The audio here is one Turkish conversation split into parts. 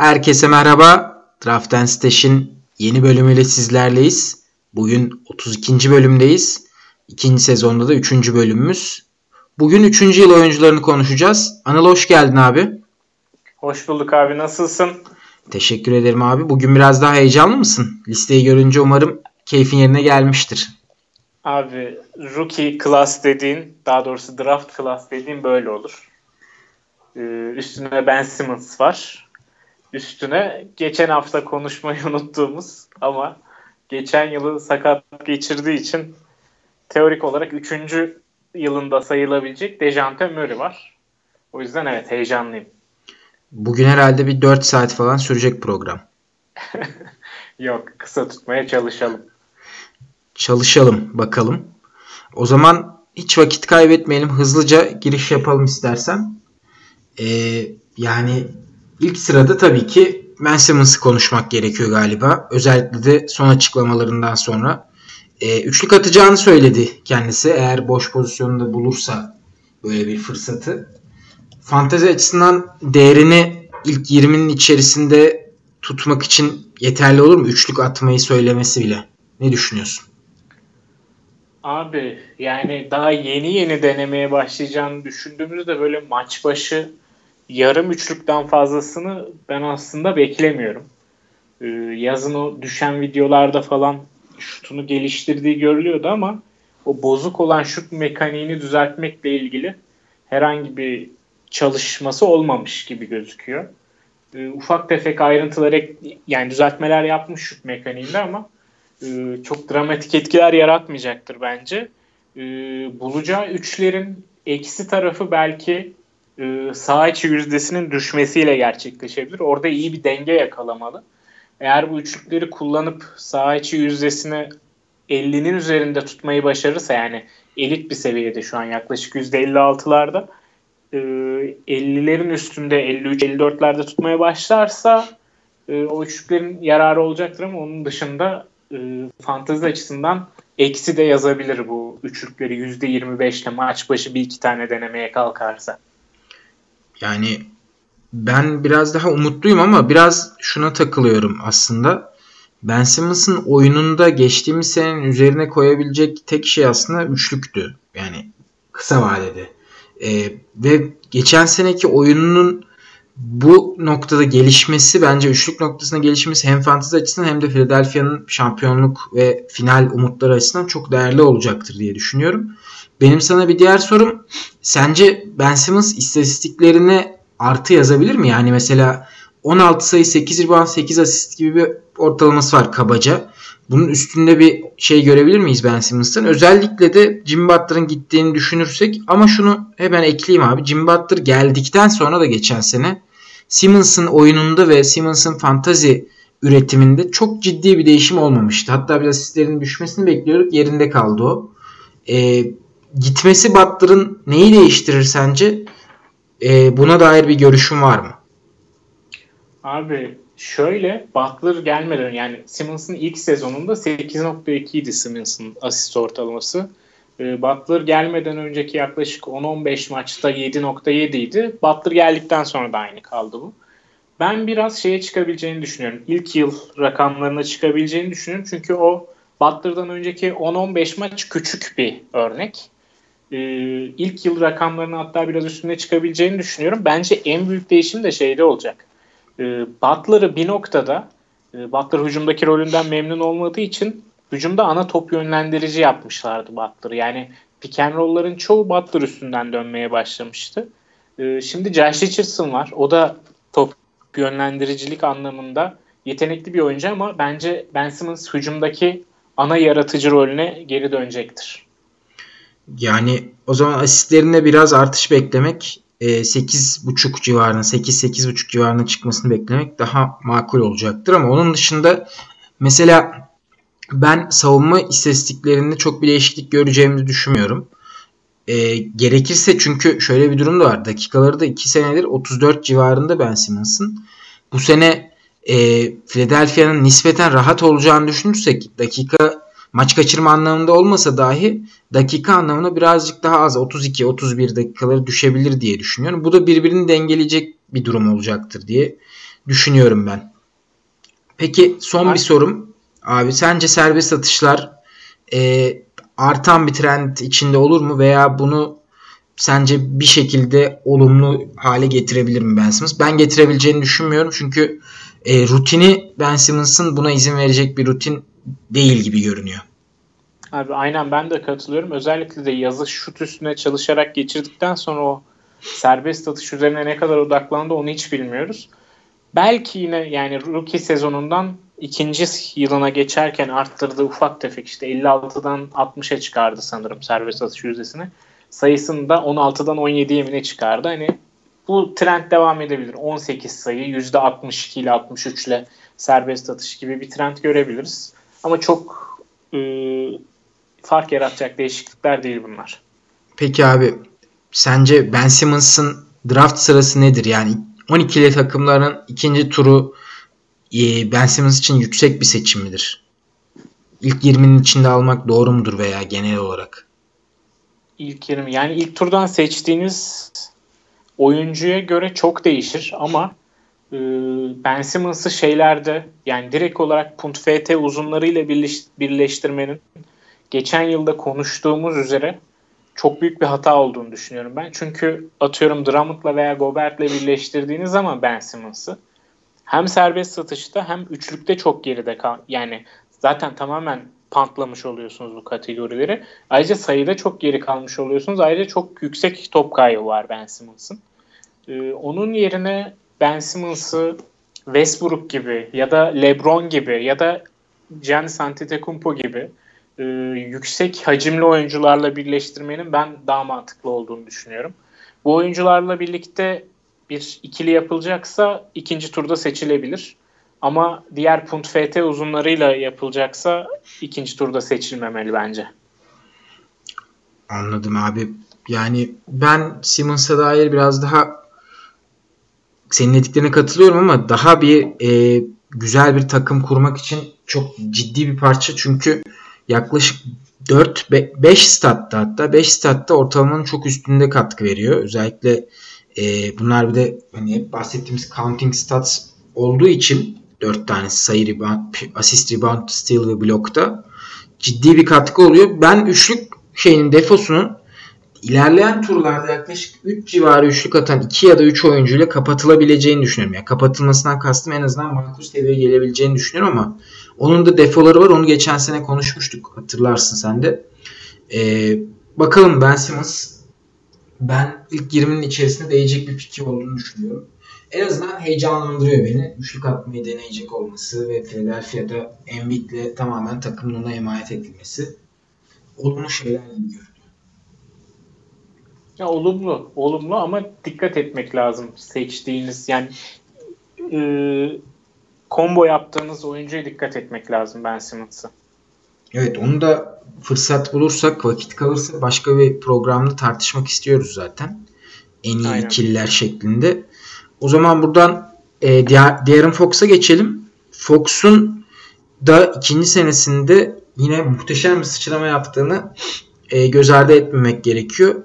Herkese merhaba. Draft and Stash'in yeni bölümüyle sizlerleyiz. Bugün 32. bölümdeyiz. İkinci sezonda da 3. bölümümüz. Bugün 3. yıl oyuncularını konuşacağız. Anıl hoş geldin abi. Hoş bulduk abi. Nasılsın? Teşekkür ederim abi. Bugün biraz daha heyecanlı mısın? Listeyi görünce umarım keyfin yerine gelmiştir. Abi rookie class dediğin, daha doğrusu draft class dediğin böyle olur. Ee, üstüne Ben Simmons var. Üstüne geçen hafta konuşmayı unuttuğumuz ama geçen yılı sakat geçirdiği için teorik olarak 3. yılında sayılabilecek Dejante Murray var. O yüzden evet heyecanlıyım. Bugün herhalde bir 4 saat falan sürecek program. Yok kısa tutmaya çalışalım. Çalışalım bakalım. O zaman hiç vakit kaybetmeyelim. Hızlıca giriş yapalım istersen. Ee, yani ilk sırada tabii ki Ben Simmons'ı konuşmak gerekiyor galiba. Özellikle de son açıklamalarından sonra. Ee, üçlük atacağını söyledi kendisi. Eğer boş pozisyonunda bulursa böyle bir fırsatı. Fantezi açısından değerini ilk 20'nin içerisinde tutmak için yeterli olur mu? Üçlük atmayı söylemesi bile. Ne düşünüyorsun? Abi yani daha yeni yeni denemeye başlayacağını düşündüğümüzde böyle maç başı yarım üçlükten fazlasını ben aslında beklemiyorum. Ee, yazın o düşen videolarda falan şutunu geliştirdiği görülüyordu ama o bozuk olan şut mekaniğini düzeltmekle ilgili herhangi bir çalışması olmamış gibi gözüküyor. Ee, ufak tefek ayrıntılar yani düzeltmeler yapmış şut mekaniğinde ama e, çok dramatik etkiler yaratmayacaktır bence. E, bulacağı üçlerin eksi tarafı belki e, sağ içi yüzdesinin düşmesiyle gerçekleşebilir. Orada iyi bir denge yakalamalı. Eğer bu üçlükleri kullanıp sağ içi yüzdesini 50'nin üzerinde tutmayı başarırsa yani elit bir seviyede şu an yaklaşık %56'larda 50'lerin üstünde 53-54'lerde tutmaya başlarsa o üçlüklerin yararı olacaktır ama onun dışında e, fantezi açısından eksi de yazabilir bu üçlükleri %25 ile maç başı bir iki tane denemeye kalkarsa. Yani ben biraz daha umutluyum ama biraz şuna takılıyorum aslında. Ben Simmons'ın oyununda geçtiğimiz senenin üzerine koyabilecek tek şey aslında üçlüktü. Yani kısa vadede. Ee, ve geçen seneki oyununun bu noktada gelişmesi bence üçlük noktasında gelişmesi hem fantezi açısından hem de Philadelphia'nın şampiyonluk ve final umutları açısından çok değerli olacaktır diye düşünüyorum. Benim sana bir diğer sorum sence Ben Simmons istatistiklerine artı yazabilir mi? Yani mesela 16 sayı 8 rebound 8 asist gibi bir ortalaması var kabaca. Bunun üstünde bir şey görebilir miyiz Ben Simmons'tan? Özellikle de Jim Butler'ın gittiğini düşünürsek ama şunu hemen ekleyeyim abi. Jim Butler geldikten sonra da geçen sene Simmons'ın oyununda ve Simmons'ın fantazi üretiminde çok ciddi bir değişim olmamıştı. Hatta bir asistlerin düşmesini bekliyorduk. Yerinde kaldı o. Ee, gitmesi Butler'ın neyi değiştirir sence? Ee, buna dair bir görüşün var mı? Abi şöyle Butler gelmeden yani Simmons'ın ilk sezonunda 8.2 idi Simmons'ın asist ortalaması. Ee, Butler gelmeden önceki yaklaşık 10-15 maçta 7.7 idi. Butler geldikten sonra da aynı kaldı bu. Ben biraz şeye çıkabileceğini düşünüyorum. İlk yıl rakamlarına çıkabileceğini düşünüyorum. Çünkü o Butler'dan önceki 10-15 maç küçük bir örnek. Ee, ilk yıl rakamlarının hatta biraz üstüne çıkabileceğini düşünüyorum. Bence en büyük değişim de şeyde olacak. Ee, Butler'ı bir noktada e, Butler hücumdaki rolünden memnun olmadığı için hücumda ana top yönlendirici yapmışlardı Butler'ı. Yani pick and çoğu Butler üstünden dönmeye başlamıştı. Ee, şimdi Josh Richardson var. O da top yönlendiricilik anlamında yetenekli bir oyuncu ama bence Ben Simmons hücumdaki ana yaratıcı rolüne geri dönecektir. Yani o zaman asistlerinde biraz artış beklemek 8.5 e, civarına 8-8.5 civarına çıkmasını beklemek daha makul olacaktır ama onun dışında mesela ben savunma istatistiklerinde çok bir değişiklik göreceğimizi düşünmüyorum. E, gerekirse çünkü şöyle bir durum da var. Dakikaları da 2 senedir 34 civarında Ben Simmons'ın. Bu sene e, Philadelphia'nın nispeten rahat olacağını düşünürsek dakika maç kaçırma anlamında olmasa dahi dakika anlamında birazcık daha az 32-31 dakikaları düşebilir diye düşünüyorum. Bu da birbirini dengeleyecek bir durum olacaktır diye düşünüyorum ben. Peki son bir sorum. Abi sence serbest atışlar e, artan bir trend içinde olur mu veya bunu sence bir şekilde olumlu hale getirebilir mi Ben Simmons? Ben getirebileceğini düşünmüyorum çünkü e, rutini Ben Simmons'ın buna izin verecek bir rutin değil gibi görünüyor. Abi aynen ben de katılıyorum. Özellikle de yazı şut üstüne çalışarak geçirdikten sonra o serbest atış üzerine ne kadar odaklandı onu hiç bilmiyoruz. Belki yine yani rookie sezonundan ikinci yılına geçerken arttırdığı ufak tefek işte 56'dan 60'a çıkardı sanırım serbest atış yüzdesini. Sayısını da 16'dan 17'ye mi çıkardı. Hani bu trend devam edebilir. 18 sayı %62 ile 63 ile serbest atış gibi bir trend görebiliriz. Ama çok e, fark yaratacak değişiklikler değil bunlar. Peki abi sence Ben Simmons'ın draft sırası nedir? Yani 12'li takımların ikinci turu e, Ben Simmons için yüksek bir seçim midir? İlk 20'nin içinde almak doğru mudur veya genel olarak? İlk 20 yani ilk turdan seçtiğiniz oyuncuya göre çok değişir ama e, Ben Simmons'ı şeylerde yani direkt olarak punt FT uzunlarıyla birleş, birleştirmenin geçen yılda konuştuğumuz üzere çok büyük bir hata olduğunu düşünüyorum ben. Çünkü atıyorum Drummond'la veya Gobert'le birleştirdiğiniz zaman Ben Simmons'ı hem serbest satışta hem üçlükte çok geride kal. Yani zaten tamamen pantlamış oluyorsunuz bu kategorileri. Ayrıca sayıda çok geri kalmış oluyorsunuz. Ayrıca çok yüksek top kaybı var Ben Simmons'ın. Ee, onun yerine Ben Simmons'ı Westbrook gibi ya da LeBron gibi ya da Giannis Antetokounmpo gibi e, yüksek hacimli oyuncularla birleştirmenin ben daha mantıklı olduğunu düşünüyorum. Bu oyuncularla birlikte bir ikili yapılacaksa ikinci turda seçilebilir. Ama diğer punt FT uzunlarıyla yapılacaksa ikinci turda seçilmemeli bence. Anladım abi. Yani ben Simmons'a dair biraz daha senin dediklerine katılıyorum ama daha bir e, güzel bir takım kurmak için çok ciddi bir parça. Çünkü yaklaşık 4 5 statta hatta 5 statta ortalamanın çok üstünde katkı veriyor. Özellikle e, bunlar bir de hani bahsettiğimiz counting stats olduğu için 4 tane sayı rebound, assist rebound, steal ve blokta ciddi bir katkı oluyor. Ben üçlük şeyinin defosunun ilerleyen turlarda yaklaşık 3 civarı üçlük atan 2 ya da 3 oyuncuyla kapatılabileceğini düşünüyorum. Yani kapatılmasından kastım en azından makul seviyeye gelebileceğini düşünüyorum ama onun da defoları var. Onu geçen sene konuşmuştuk. Hatırlarsın sen de. Ee, bakalım Ben Simmons ben ilk 20'nin içerisinde değecek bir fikir olduğunu düşünüyorum. En azından heyecanlandırıyor beni. Üçlük atmayı deneyecek olması ve Philadelphia'da Embiid'le tamamen takımına emanet edilmesi olumlu şeyler gibi. Ya olumlu, olumlu ama dikkat etmek lazım seçtiğiniz yani e, combo yaptığınız oyuncuya dikkat etmek lazım Ben Simmons'a. Evet onu da fırsat bulursak vakit kalırsa başka bir programda tartışmak istiyoruz zaten. En iyi Aynen. ikililer şeklinde. O zaman buradan e, Darren Fox'a geçelim. Fox'un da ikinci senesinde yine muhteşem bir sıçrama yaptığını e, göz ardı etmemek gerekiyor.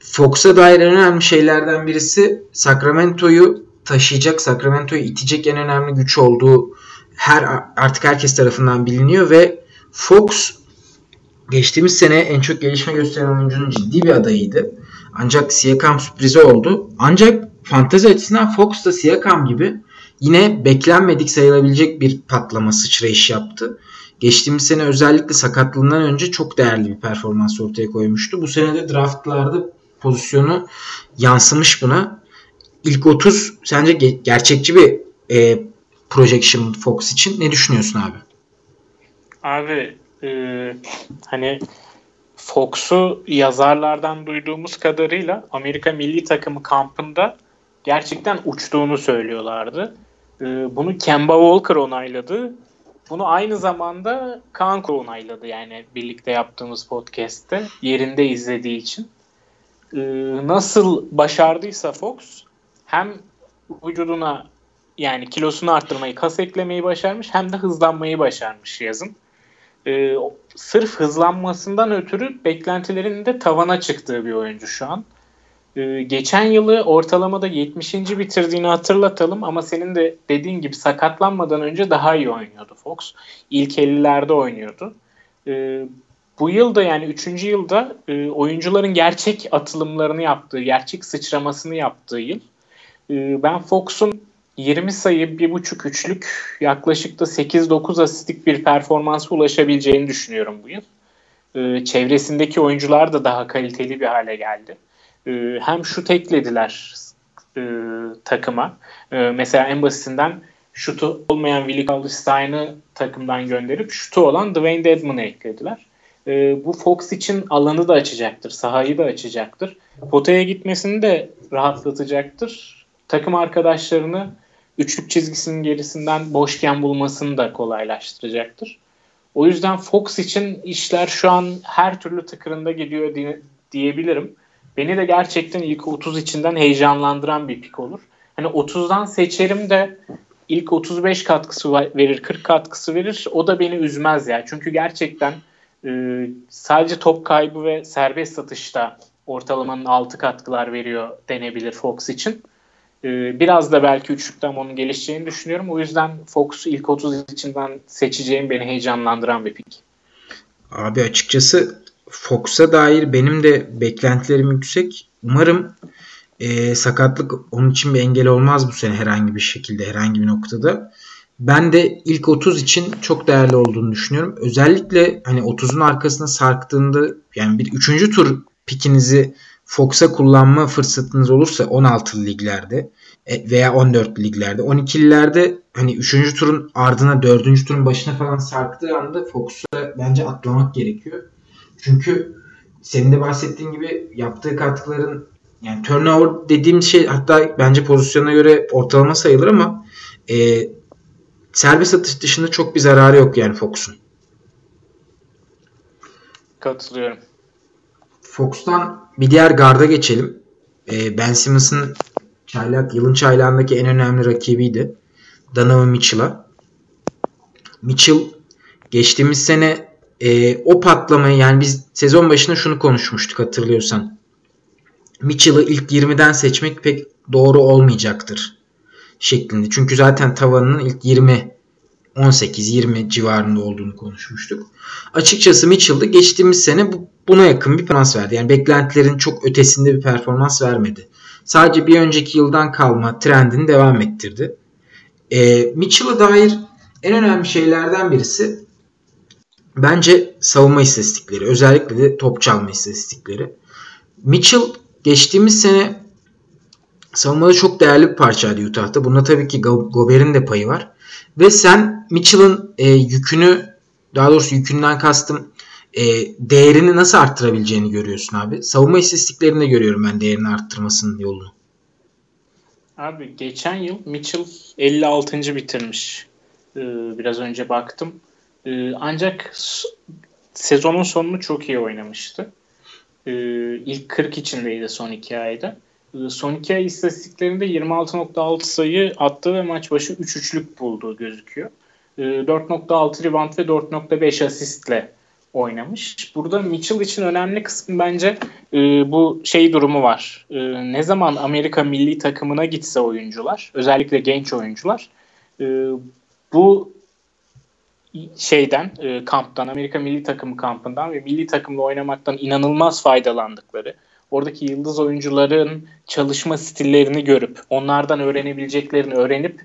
Fox'a dair en önemli şeylerden birisi Sacramento'yu taşıyacak, Sacramento'yu itecek en önemli güç olduğu her artık herkes tarafından biliniyor ve Fox geçtiğimiz sene en çok gelişme gösteren oyuncunun ciddi bir adayıydı. Ancak Siakam sürprizi oldu. Ancak fantezi açısından Fox da Siakam gibi yine beklenmedik sayılabilecek bir patlama sıçrayış yaptı. Geçtiğimiz sene özellikle sakatlığından önce çok değerli bir performans ortaya koymuştu. Bu sene de draftlarda pozisyonu yansımış buna. İlk 30 sence gerçekçi bir e, projection Fox için ne düşünüyorsun abi? Abi e, hani Fox'u yazarlardan duyduğumuz kadarıyla Amerika milli takımı kampında gerçekten uçtuğunu söylüyorlardı. E, bunu Kemba Walker onayladı. Bunu aynı zamanda Kanko onayladı yani birlikte yaptığımız podcast'te yerinde izlediği için. E, nasıl başardıysa Fox hem vücuduna yani kilosunu arttırmayı, kas eklemeyi başarmış hem de hızlanmayı başarmış yazın e, sırf hızlanmasından ötürü beklentilerinin de tavana çıktığı bir oyuncu şu an. Ee, geçen yılı ortalamada 70. bitirdiğini hatırlatalım ama senin de dediğin gibi sakatlanmadan önce daha iyi oynuyordu Fox. İlk 50'lerde oynuyordu. Ee, bu yılda yani 3. yılda e, oyuncuların gerçek atılımlarını yaptığı, gerçek sıçramasını yaptığı yıl. Ee, ben Fox'un 20 sayı, 1.5 üçlük yaklaşık da 8-9 asistlik bir performansa ulaşabileceğini düşünüyorum bu yıl. Çevresindeki oyuncular da daha kaliteli bir hale geldi. Ee, hem şut eklediler e, takıma. E, mesela en basitinden şutu olmayan Willie Cauley-Stein'ı takımdan gönderip şutu olan Dwayne Dedman'ı eklediler. E, bu Fox için alanı da açacaktır, sahayı da açacaktır. Potaya gitmesini de rahatlatacaktır. Takım arkadaşlarını üçlük çizgisinin gerisinden boşken bulmasını da kolaylaştıracaktır. O yüzden Fox için işler şu an her türlü tıkırında gidiyor diye, diyebilirim beni de gerçekten ilk 30 içinden heyecanlandıran bir pik olur. Hani 30'dan seçerim de ilk 35 katkısı verir, 40 katkısı verir. O da beni üzmez ya. Çünkü gerçekten e, sadece top kaybı ve serbest satışta ortalamanın 6 katkılar veriyor denebilir Fox için. E, biraz da belki üçlükten onun gelişeceğini düşünüyorum. O yüzden Fox ilk 30 içinden seçeceğim beni heyecanlandıran bir pik. Abi açıkçası Fox'a dair benim de beklentilerim yüksek. Umarım e, sakatlık onun için bir engel olmaz bu sene herhangi bir şekilde herhangi bir noktada. Ben de ilk 30 için çok değerli olduğunu düşünüyorum. Özellikle hani 30'un arkasına sarktığında yani bir 3. tur pikinizi Fox'a kullanma fırsatınız olursa 16 liglerde e, veya 14 liglerde 12'lilerde hani 3. turun ardına 4. turun başına falan sarktığı anda Fox'a bence atlamak gerekiyor. Çünkü senin de bahsettiğin gibi yaptığı katkıların yani turnover dediğim şey hatta bence pozisyona göre ortalama sayılır ama e, serbest atış dışında çok bir zararı yok yani Fox'un. Katılıyorum. Fox'tan bir diğer garda geçelim. E, ben Simmons'ın çaylak, yılın çaylağındaki en önemli rakibiydi. Donovan Mitchell'a. Mitchell geçtiğimiz sene e, o patlamayı yani biz sezon başında şunu konuşmuştuk hatırlıyorsan. Mitchell'ı ilk 20'den seçmek pek doğru olmayacaktır şeklinde. Çünkü zaten tavanının ilk 20 18-20 civarında olduğunu konuşmuştuk. Açıkçası Mitchell'da geçtiğimiz sene bu, buna yakın bir performans verdi. Yani beklentilerin çok ötesinde bir performans vermedi. Sadece bir önceki yıldan kalma trendini devam ettirdi. E, Mitchell'a dair en önemli şeylerden birisi Bence savunma istatistikleri. Özellikle de top çalma istatistikleri. Mitchell geçtiğimiz sene savunmada çok değerli bir parçaydı Utah'ta. Bunda tabii ki Gobert'in de payı var. Ve sen Mitchell'ın e, yükünü daha doğrusu yükünden kastım e, değerini nasıl arttırabileceğini görüyorsun abi. Savunma istatistiklerinde görüyorum ben değerini arttırmasının yolunu. Abi geçen yıl Mitchell 56. bitirmiş. Ee, biraz önce baktım. Ee, ancak sezonun sonunu çok iyi oynamıştı. Ee, ilk 40 içindeydi son iki ayda. Ee, son iki ay istatistiklerinde 26.6 sayı attı ve maç başı 3 üçlük bulduğu gözüküyor. 4.6 rebound ve 4.5 asistle oynamış. Burada Mitchell için önemli kısmı bence e, bu şey durumu var. E, ne zaman Amerika milli takımına gitse oyuncular, özellikle genç oyuncular, e, bu şeyden e, kamptan Amerika milli takımı kampından ve milli takımla oynamaktan inanılmaz faydalandıkları oradaki yıldız oyuncuların çalışma stillerini görüp onlardan öğrenebileceklerini öğrenip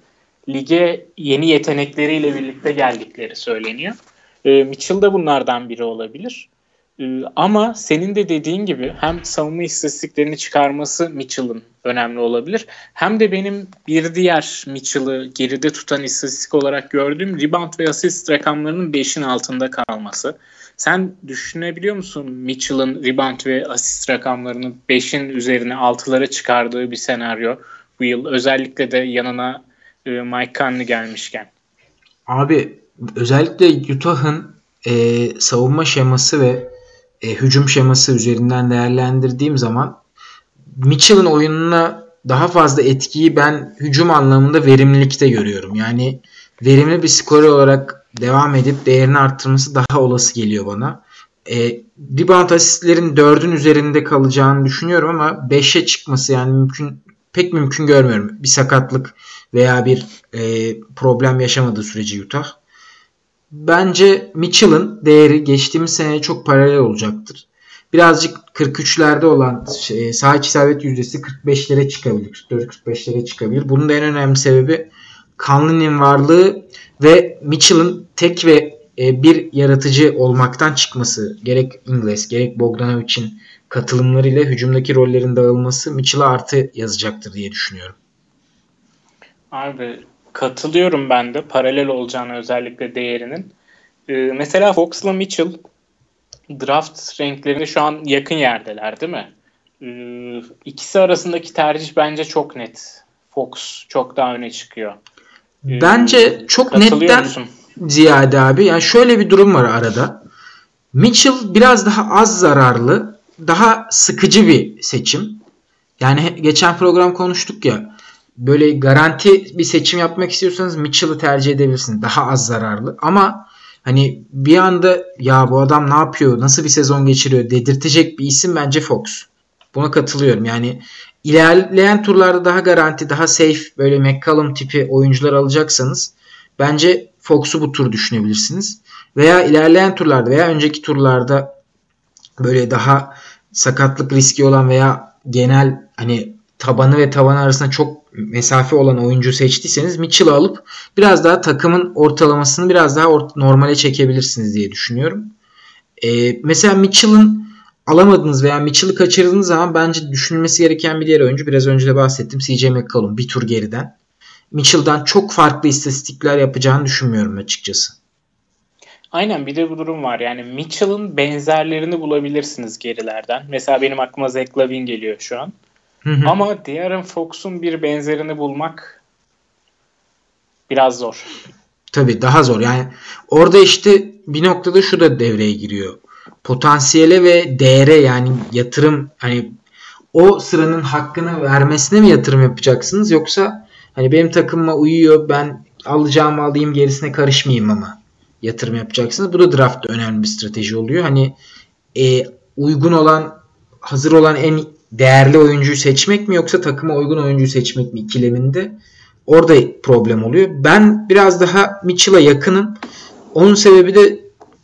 lige yeni yetenekleriyle birlikte geldikleri söyleniyor. E, Mitchell da bunlardan biri olabilir. Ee, ama senin de dediğin gibi hem savunma istatistiklerini çıkarması Mitchell'ın önemli olabilir. Hem de benim bir diğer Mitchell'ı geride tutan istatistik olarak gördüğüm rebound ve asist rakamlarının 5'in altında kalması. Sen düşünebiliyor musun Mitchell'ın rebound ve asist rakamlarını 5'in üzerine 6'lara çıkardığı bir senaryo bu yıl? Özellikle de yanına e, Mike Conley gelmişken. Abi özellikle Utah'ın e, savunma şeması ve e, hücum şeması üzerinden değerlendirdiğim zaman Mitchell'ın oyununa daha fazla etkiyi ben hücum anlamında verimlilikte görüyorum. Yani verimli bir skor olarak devam edip değerini arttırması daha olası geliyor bana. e, rebound asistlerin 4'ün üzerinde kalacağını düşünüyorum ama 5'e çıkması yani mümkün pek mümkün görmüyorum. Bir sakatlık veya bir e, problem yaşamadığı sürece Utah. Bence Mitchell'ın değeri geçtiğimiz seneye çok paralel olacaktır. Birazcık 43'lerde olan şey, sağ isabet yüzdesi 45'lere çıkabilir. 44-45'lere çıkabilir. Bunun da en önemli sebebi Conley'nin varlığı ve Mitchell'ın tek ve e, bir yaratıcı olmaktan çıkması. Gerek Ingles gerek Bogdanovic'in katılımlarıyla hücumdaki rollerin dağılması Mitchell'a artı yazacaktır diye düşünüyorum. Abi katılıyorum ben de paralel olacağını özellikle değerinin. Ee, mesela Fox'la Mitchell draft renklerinde şu an yakın yerdeler değil mi? Ee, ikisi arasındaki tercih bence çok net. Fox çok daha öne çıkıyor. Ee, bence çok netten musun? Ziyade abi. Yani şöyle bir durum var arada. Mitchell biraz daha az zararlı, daha sıkıcı bir seçim. Yani geçen program konuştuk ya. Böyle garanti bir seçim yapmak istiyorsanız Mitchell'ı tercih edebilirsiniz. Daha az zararlı. Ama hani bir anda ya bu adam ne yapıyor, nasıl bir sezon geçiriyor dedirtecek bir isim bence Fox. Buna katılıyorum. Yani ilerleyen turlarda daha garanti, daha safe böyle McCallum tipi oyuncular alacaksanız bence Fox'u bu tur düşünebilirsiniz. Veya ilerleyen turlarda veya önceki turlarda böyle daha sakatlık riski olan veya genel hani tabanı ve tavan arasında çok mesafe olan oyuncu seçtiyseniz Mitchell'ı alıp biraz daha takımın ortalamasını biraz daha or- normale çekebilirsiniz diye düşünüyorum. Ee, mesela Mitchell'ın alamadınız veya Mitchell'ı kaçırdığınız zaman bence düşünülmesi gereken bir diğer oyuncu biraz önce de bahsettim CJ McCollum bir tur geriden. Mitchell'dan çok farklı istatistikler yapacağını düşünmüyorum açıkçası. Aynen bir de bu durum var. Yani Mitchell'ın benzerlerini bulabilirsiniz gerilerden. Mesela benim aklıma Zach Lavin geliyor şu an. Hı hı. Ama De'Aaron Fox'un bir benzerini bulmak biraz zor. Tabii daha zor. Yani orada işte bir noktada şu da devreye giriyor. Potansiyele ve değere yani yatırım hani o sıranın hakkını vermesine mi yatırım yapacaksınız yoksa hani benim takımıma uyuyor ben alacağımı alayım gerisine karışmayayım ama yatırım yapacaksınız. Bu da draftta önemli bir strateji oluyor. Hani e, uygun olan hazır olan en değerli oyuncuyu seçmek mi yoksa takıma uygun oyuncuyu seçmek mi ikileminde orada problem oluyor. Ben biraz daha Mitchell'a yakınım. Onun sebebi de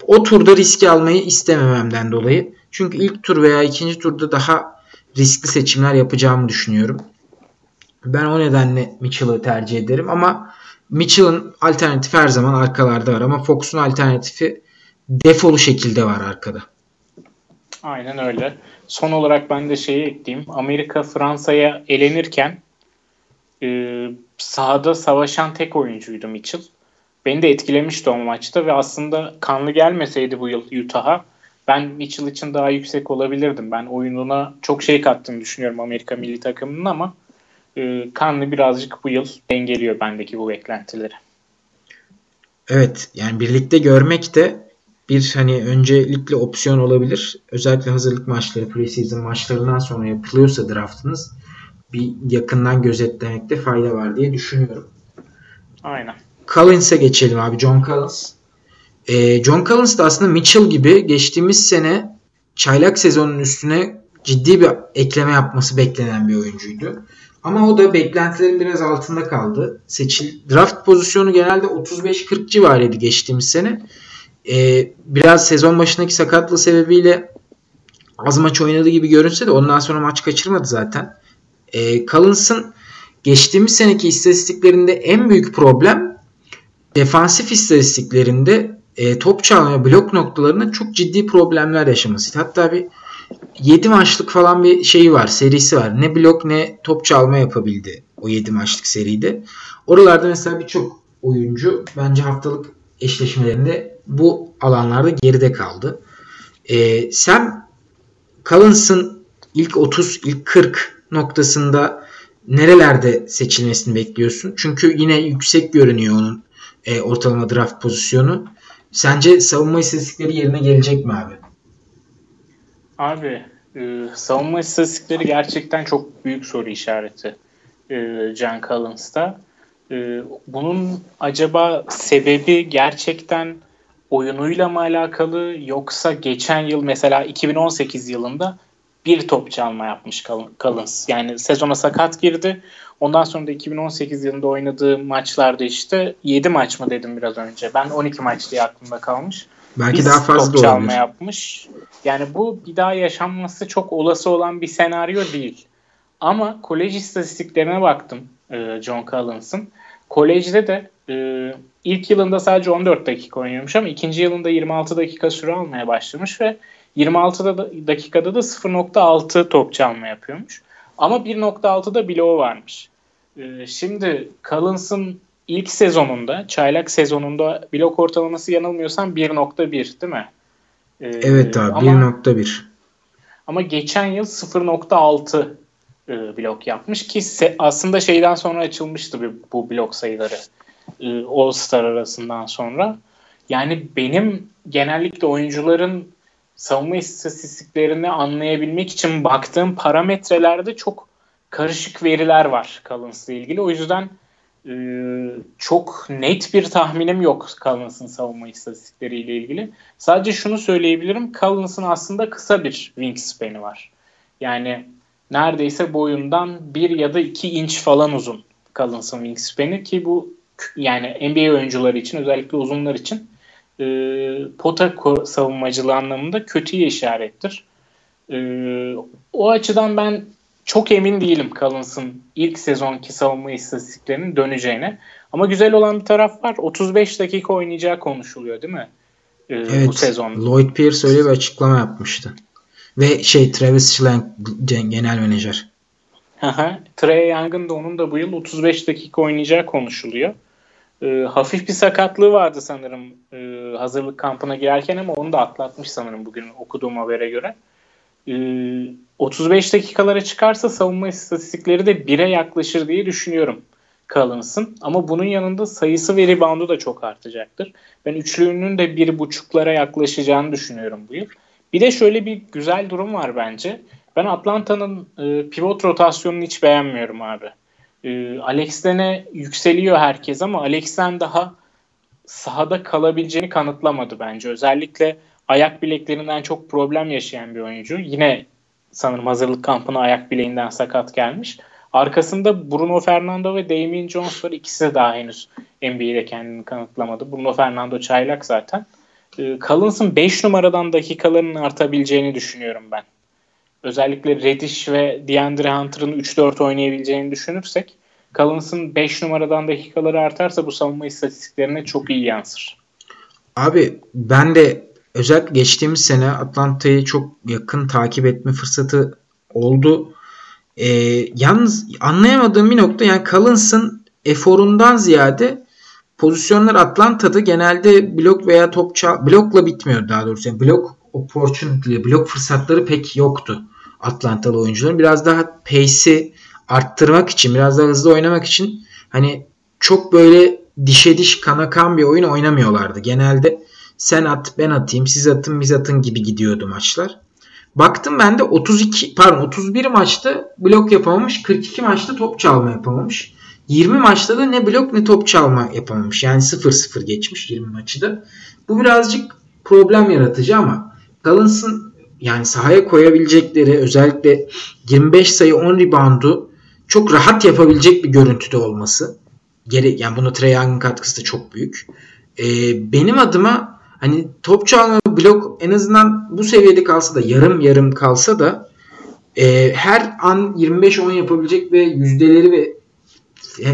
o turda riski almayı istemememden dolayı. Çünkü ilk tur veya ikinci turda daha riskli seçimler yapacağımı düşünüyorum. Ben o nedenle Mitchell'ı tercih ederim ama Mitchell'ın alternatifi her zaman arkalarda var ama Fox'un alternatifi defolu şekilde var arkada. Aynen öyle. Son olarak ben de şeyi ekleyeyim. Amerika Fransa'ya elenirken e, sahada savaşan tek oyuncuydu Mitchell. Beni de etkilemişti o maçta ve aslında kanlı gelmeseydi bu yıl Utah'a ben Mitchell için daha yüksek olabilirdim. Ben oyununa çok şey kattığını düşünüyorum Amerika milli takımının ama e, kanlı birazcık bu yıl dengeliyor bendeki bu beklentileri. Evet yani birlikte görmek de bir hani öncelikli opsiyon olabilir. Özellikle hazırlık maçları, preseason maçlarından sonra yapılıyorsa draftınız bir yakından gözetlemekte fayda var diye düşünüyorum. Aynen. Collins'e geçelim abi. John Collins. Ee, John Collins da aslında Mitchell gibi geçtiğimiz sene çaylak sezonun üstüne ciddi bir ekleme yapması beklenen bir oyuncuydu. Ama o da beklentilerin biraz altında kaldı. Seçil draft pozisyonu genelde 35-40 civarıydı geçtiğimiz sene e, biraz sezon başındaki sakatlığı sebebiyle az maç oynadığı gibi görünse de ondan sonra maç kaçırmadı zaten. E, Collins'ın geçtiğimiz seneki istatistiklerinde en büyük problem defansif istatistiklerinde e, top çalma blok noktalarında çok ciddi problemler yaşaması. Hatta bir 7 maçlık falan bir şeyi var, serisi var. Ne blok ne top çalma yapabildi o 7 maçlık seride. Oralarda mesela birçok oyuncu bence haftalık eşleşmelerinde bu alanlarda geride kaldı. Ee, Sam Collins'ın ilk 30, ilk 40 noktasında nerelerde seçilmesini bekliyorsun? Çünkü yine yüksek görünüyor onun e, ortalama draft pozisyonu. Sence savunma istatistikleri yerine gelecek mi abi? Abi e, savunma istatistikleri gerçekten çok büyük soru işareti e, John Collins'ta. E, bunun acaba sebebi gerçekten oyunuyla mı alakalı yoksa geçen yıl mesela 2018 yılında bir top çalma yapmış Collins. Yani sezona sakat girdi. Ondan sonra da 2018 yılında oynadığı maçlarda işte 7 maç mı dedim biraz önce. Ben 12 maç diye aklımda kalmış. Belki Biz daha fazla top çalma yapmış. Yani bu bir daha yaşanması çok olası olan bir senaryo değil. Ama kolej istatistiklerine baktım e, John Collins'ın. Kolejde de e, ilk yılında sadece 14 dakika oynuyormuş ama ikinci yılında 26 dakika süre almaya başlamış ve 26 dakikada da 0.6 top çalma yapıyormuş. Ama 1.6'da bloğu varmış. E, şimdi Collins'ın ilk sezonunda, çaylak sezonunda blok ortalaması yanılmıyorsam 1.1 değil mi? Ee, evet abi 1.1. Ama geçen yıl 0.6 e, blok yapmış ki se- aslında şeyden sonra açılmıştı bu blok sayıları. E, All Star arasından sonra. Yani benim genellikle oyuncuların savunma istatistiklerini anlayabilmek için baktığım parametrelerde çok karışık veriler var Collins'la ilgili. O yüzden e, çok net bir tahminim yok Collins'ın savunma istatistikleriyle ilgili. Sadece şunu söyleyebilirim. Collins'ın aslında kısa bir wingspan'i var. Yani neredeyse boyundan bir ya da iki inç falan uzun Collins'ın wingspan'i ki bu yani NBA oyuncuları için özellikle uzunlar için e, pota savunmacılığı anlamında kötüye işarettir. E, o açıdan ben çok emin değilim Collins'ın ilk sezonki savunma istatistiklerinin döneceğine. Ama güzel olan bir taraf var. 35 dakika oynayacağı konuşuluyor değil mi? Ee, evet. Bu sezon. Lloyd Pierce öyle bir açıklama yapmıştı. Ve şey Travis Schlenk genel menajer. Trey Young'ın da onun da bu yıl 35 dakika oynayacağı konuşuluyor. Ee, hafif bir sakatlığı vardı sanırım e, hazırlık kampına girerken ama onu da atlatmış sanırım bugün okuduğum habere göre. 35 ee, dakikalara çıkarsa savunma istatistikleri de 1'e yaklaşır diye düşünüyorum Collins'ın. Ama bunun yanında sayısı ve reboundu da çok artacaktır. Ben üçlüğünün de 1.5'lara yaklaşacağını düşünüyorum bu yıl. Bir de şöyle bir güzel durum var bence. Ben Atlanta'nın e, pivot rotasyonunu hiç beğenmiyorum abi. E, Alex'ten yükseliyor herkes ama Alex'ten daha sahada kalabileceğini kanıtlamadı bence. Özellikle ayak bileklerinden çok problem yaşayan bir oyuncu. Yine sanırım hazırlık kampına ayak bileğinden sakat gelmiş. Arkasında Bruno Fernando ve Damien Jones var. İkisi de daha henüz NBA'de kendini kanıtlamadı. Bruno Fernando çaylak zaten. Ee, Collins'ın 5 numaradan dakikalarının artabileceğini düşünüyorum ben. Özellikle Reddish ve DeAndre Hunter'ın 3-4 oynayabileceğini düşünürsek Collins'ın 5 numaradan dakikaları artarsa bu savunma istatistiklerine çok iyi yansır. Abi ben de özellikle geçtiğimiz sene Atlanta'yı çok yakın takip etme fırsatı oldu. Ee, yalnız anlayamadığım bir nokta yani Collins'ın eforundan ziyade pozisyonlar Atlanta'da genelde blok veya top blokla bitmiyor daha doğrusu. Yani blok opportunity, blok fırsatları pek yoktu Atlantalı oyuncuların. Biraz daha pace'i arttırmak için, biraz daha hızlı oynamak için hani çok böyle dişe diş kana kan bir oyun oynamıyorlardı. Genelde sen at ben atayım siz atın biz atın gibi gidiyordu maçlar. Baktım ben de 32 pardon 31 maçta blok yapamamış 42 maçta top çalma yapamamış. 20 maçta da ne blok ne top çalma yapamamış. Yani 0-0 geçmiş 20 maçı da. Bu birazcık problem yaratıcı ama Collins'ın yani sahaya koyabilecekleri özellikle 25 sayı 10 reboundu çok rahat yapabilecek bir görüntüde olması. Gerek yani buna Trey Young'ın katkısı da çok büyük. Ee, benim adıma hani top çalma blok en azından bu seviyede kalsa da yarım yarım kalsa da e, her an 25-10 yapabilecek ve yüzdeleri ve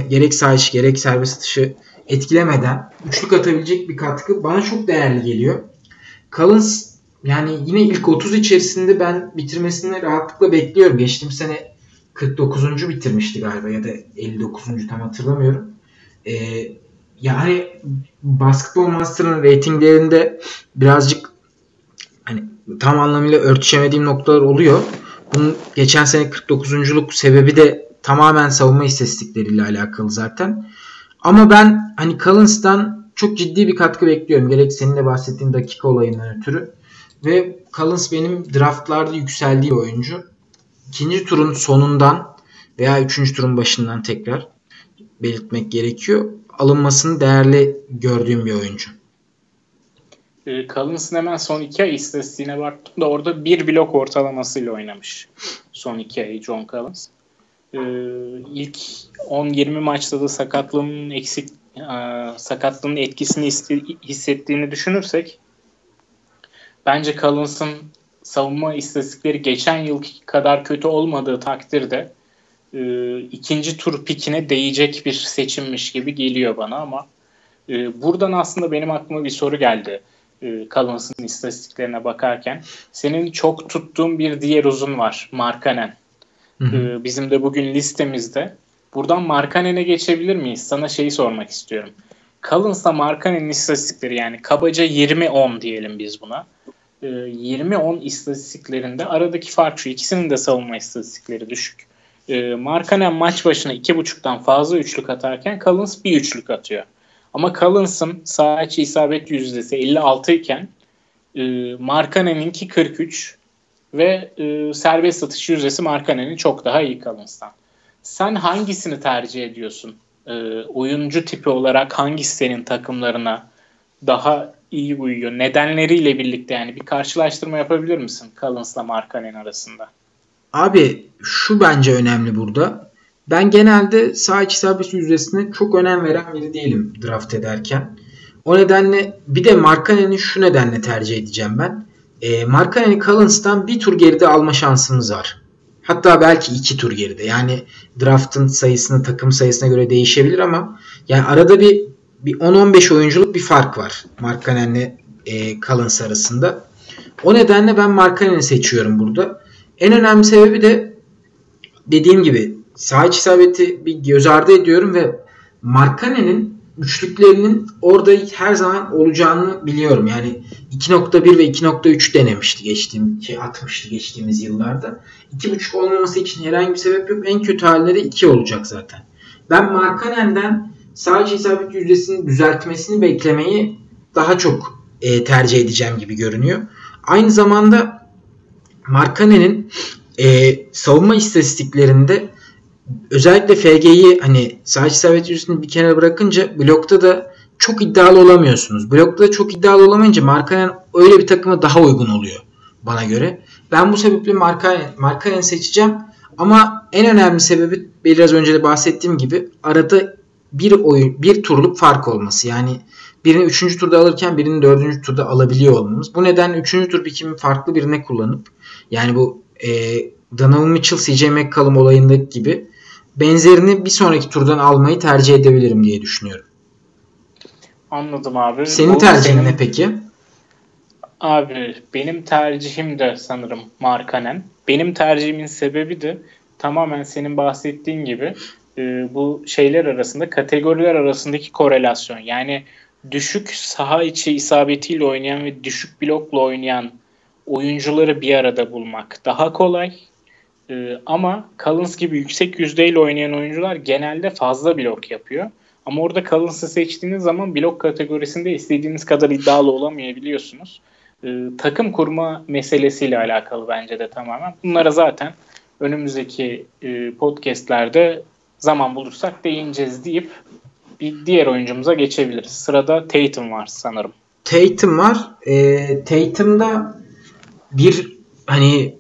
gerek sağ gerek serbest dışı etkilemeden üçlük atabilecek bir katkı bana çok değerli geliyor. Collins yani yine ilk 30 içerisinde ben bitirmesini rahatlıkla bekliyorum. Geçtiğim sene 49. bitirmişti galiba ya da 59. tam hatırlamıyorum. Ee, yani Basketball Master'ın reytinglerinde birazcık hani tam anlamıyla örtüşemediğim noktalar oluyor. Bunun geçen sene 49.luk sebebi de tamamen savunma istatistikleriyle alakalı zaten. Ama ben hani Collins'tan çok ciddi bir katkı bekliyorum. Gerek senin de bahsettiğin dakika olayından ötürü. Ve Collins benim draftlarda yükseldiği bir oyuncu. İkinci turun sonundan veya üçüncü turun başından tekrar belirtmek gerekiyor alınmasını değerli gördüğüm bir oyuncu. E, hemen son iki ay istatistiğine baktım da orada bir blok ortalamasıyla oynamış son iki ay John Collins. E, ilk 10-20 maçta da sakatlığının eksik e, sakatlığının etkisini hissettiğini düşünürsek bence Collins'ın savunma istatistikleri geçen yıl kadar kötü olmadığı takdirde e, ikinci tur pikine değecek bir seçimmiş gibi geliyor bana ama e, buradan aslında benim aklıma bir soru geldi e, Collins'ın istatistiklerine bakarken. Senin çok tuttuğun bir diğer uzun var Markanen. E, bizim de bugün listemizde. Buradan Markanen'e geçebilir miyiz? Sana şeyi sormak istiyorum. Collins'la Markanen'in istatistikleri yani kabaca 20-10 diyelim biz buna. 20-10 e, istatistiklerinde aradaki fark şu. ikisinin de savunma istatistikleri düşük. E, Markanen maç başına 2.5'tan fazla üçlük atarken Collins bir üçlük atıyor. Ama Collins'ın sağ içi isabet yüzdesi 56 iken e, Markanen'inki 43 ve e, serbest atış yüzdesi Markanen'in çok daha iyi Collins'tan. Sen hangisini tercih ediyorsun? E, oyuncu tipi olarak hangisi senin takımlarına daha iyi uyuyor? Nedenleriyle birlikte yani bir karşılaştırma yapabilir misin Collins'la Markanen arasında? Abi şu bence önemli burada. Ben genelde sağ iç isabet yüzdesine çok önem veren biri değilim draft ederken. O nedenle bir de Markanen'i şu nedenle tercih edeceğim ben. E, Markanen'i Collins'tan bir tur geride alma şansımız var. Hatta belki iki tur geride. Yani draftın sayısını takım sayısına göre değişebilir ama yani arada bir bir 10-15 oyunculuk bir fark var Markanen'le e, Collins arasında. O nedenle ben Markanen'i seçiyorum burada. En önemli sebebi de dediğim gibi sağ iç isabeti bir göz ardı ediyorum ve Markane'nin üçlüklerinin orada her zaman olacağını biliyorum. Yani 2.1 ve 2.3 denemişti geçtiğim şey atmıştı geçtiğimiz yıllarda. 2.5 olmaması için herhangi bir sebep yok. En kötü halinde de 2 olacak zaten. Ben Markanen'den sadece isabet yüzdesini düzeltmesini beklemeyi daha çok e, tercih edeceğim gibi görünüyor. Aynı zamanda Markanen'in e, savunma istatistiklerinde özellikle FG'yi hani sadece isabet yüzdesini bir kenara bırakınca blokta da çok iddialı olamıyorsunuz. Blokta da çok iddialı olamayınca Markanen öyle bir takıma daha uygun oluyor bana göre. Ben bu sebeple Markanen, Markanen seçeceğim. Ama en önemli sebebi biraz önce de bahsettiğim gibi arada bir oyun bir turluk fark olması. Yani birini 3. turda alırken birini 4. turda alabiliyor olmamız. Bu nedenle 3. tur pikimi farklı birine kullanıp yani bu e, Donovan Mitchell CJ McCollum olayındaki gibi benzerini bir sonraki turdan almayı tercih edebilirim diye düşünüyorum. Anladım abi. Senin tercihin ne peki? Abi benim tercihim de sanırım Markanen. Benim tercihimin sebebi de tamamen senin bahsettiğin gibi e, bu şeyler arasında kategoriler arasındaki korelasyon. Yani düşük saha içi isabetiyle oynayan ve düşük blokla oynayan oyuncuları bir arada bulmak daha kolay. Ee, ama Collins gibi yüksek yüzdeyle oynayan oyuncular genelde fazla blok yapıyor. Ama orada Collins'ı seçtiğiniz zaman blok kategorisinde istediğiniz kadar iddialı olamayabiliyorsunuz. Ee, takım kurma meselesiyle alakalı bence de tamamen. Bunlara zaten önümüzdeki e, podcastlerde zaman bulursak değineceğiz deyip bir diğer oyuncumuza geçebiliriz. Sırada Tatum var sanırım. Tatum var. E, Tatum'da bir hani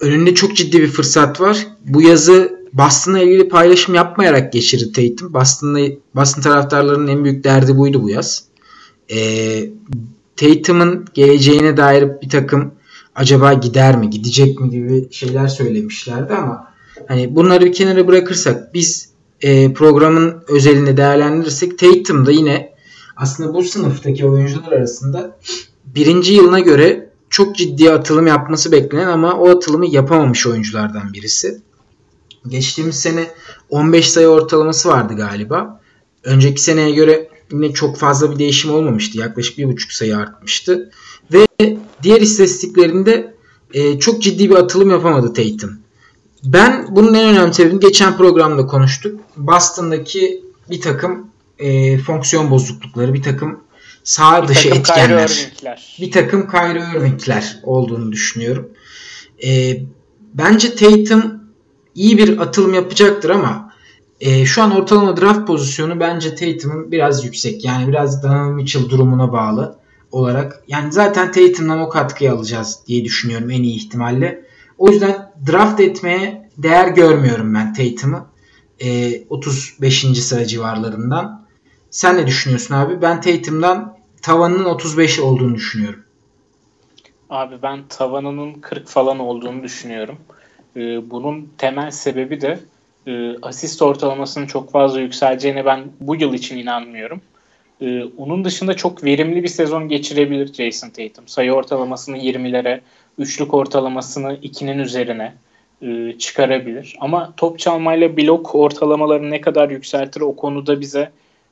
önünde çok ciddi bir fırsat var. Bu yazı Boston'la ilgili paylaşım yapmayarak geçirdi Tatum. Boston'la Boston taraftarlarının en büyük derdi buydu bu yaz. E, Tatum'un geleceğine dair bir takım acaba gider mi, gidecek mi gibi şeyler söylemişlerdi ama hani bunları bir kenara bırakırsak biz e, programın özelini değerlendirirsek Tatum da yine aslında bu sınıftaki oyuncular arasında birinci yılına göre çok ciddi atılım yapması beklenen ama o atılımı yapamamış oyunculardan birisi. Geçtiğimiz sene 15 sayı ortalaması vardı galiba. Önceki seneye göre yine çok fazla bir değişim olmamıştı. Yaklaşık bir buçuk sayı artmıştı. Ve diğer istatistiklerinde e, çok ciddi bir atılım yapamadı Tatum. Ben bunun en önemli sebebini geçen programda konuştuk. Boston'daki bir takım e, fonksiyon bozuklukları, bir takım sağ bir dışı etkenler. Bir takım Kyrie Irving'ler olduğunu düşünüyorum. E, bence Tatum iyi bir atılım yapacaktır ama e, şu an ortalama draft pozisyonu bence Tatum'un biraz yüksek. Yani biraz Donovan Mitchell durumuna bağlı. olarak yani zaten Tatum'dan o katkıyı alacağız diye düşünüyorum en iyi ihtimalle. O yüzden draft etmeye değer görmüyorum ben Tatum'u. E, 35. sıra civarlarından. Sen ne düşünüyorsun abi? Ben Tatum'dan tavanının 35 olduğunu düşünüyorum. Abi ben tavanının 40 falan olduğunu düşünüyorum. Ee, bunun temel sebebi de e, asist ortalamasının çok fazla yükseleceğine ben bu yıl için inanmıyorum. Ee, onun dışında çok verimli bir sezon geçirebilir Jason Tatum. Sayı ortalamasını 20'lere, üçlük ortalamasını 2'nin üzerine e, çıkarabilir. Ama top çalmayla blok ortalamalarını ne kadar yükseltir o konuda bize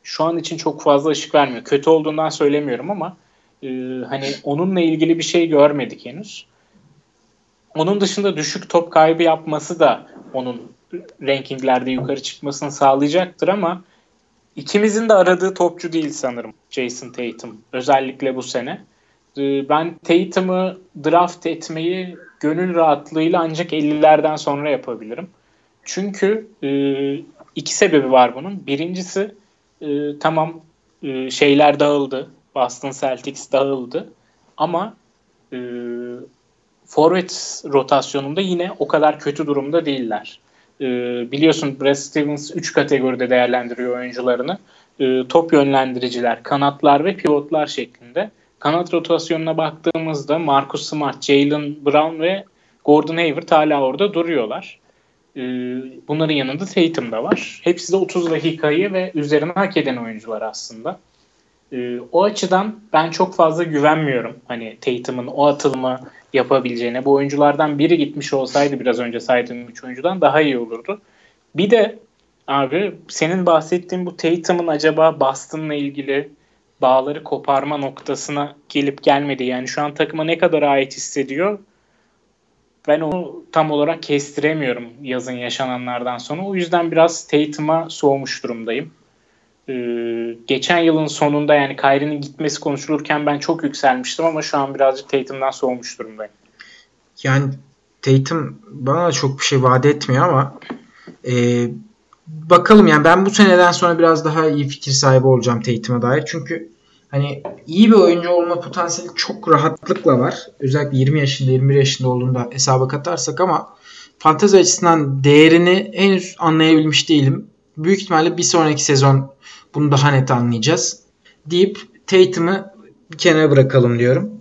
şu an için çok fazla ışık vermiyor. Kötü olduğundan söylemiyorum ama e, hani onunla ilgili bir şey görmedik henüz. Onun dışında düşük top kaybı yapması da onun rankinglerde yukarı çıkmasını sağlayacaktır ama ikimizin de aradığı topçu değil sanırım Jason Tatum. Özellikle bu sene. Ee, ben Tatum'u draft etmeyi gönül rahatlığıyla ancak 50'lerden sonra yapabilirim. Çünkü e, iki sebebi var bunun. Birincisi e, tamam e, şeyler dağıldı. Boston Celtics dağıldı. Ama e, forvet rotasyonunda yine o kadar kötü durumda değiller. E, biliyorsun Brad Stevens 3 kategoride değerlendiriyor oyuncularını. E, top yönlendiriciler, kanatlar ve pivotlar şeklinde. Kanat rotasyonuna baktığımızda Marcus Smart, Jalen Brown ve Gordon Hayward hala orada duruyorlar. Ee, bunların yanında Tatum da var. Hepsi de 30 dakikayı ve üzerine hak eden oyuncular aslında. Ee, o açıdan ben çok fazla güvenmiyorum. Hani Tatum'un o atılımı yapabileceğine. Bu oyunculardan biri gitmiş olsaydı biraz önce saydığım 3 oyuncudan daha iyi olurdu. Bir de abi senin bahsettiğin bu Tatum'un acaba Boston'la ilgili bağları koparma noktasına gelip gelmedi. Yani şu an takıma ne kadar ait hissediyor ben onu tam olarak kestiremiyorum yazın yaşananlardan sonra. O yüzden biraz Tatum'a soğumuş durumdayım. Ee, geçen yılın sonunda yani Kyrie'nin gitmesi konuşulurken ben çok yükselmiştim ama şu an birazcık Tatum'dan soğumuş durumdayım. Yani Tatum bana çok bir şey vaat etmiyor ama e, bakalım yani ben bu seneden sonra biraz daha iyi fikir sahibi olacağım Tatum'a dair. Çünkü hani iyi bir oyuncu olma potansiyeli çok rahatlıkla var. Özellikle 20 yaşında 21 yaşında olduğunda hesaba katarsak ama fantezi açısından değerini henüz anlayabilmiş değilim. Büyük ihtimalle bir sonraki sezon bunu daha net anlayacağız. Deyip Tatum'ı bir kenara bırakalım diyorum.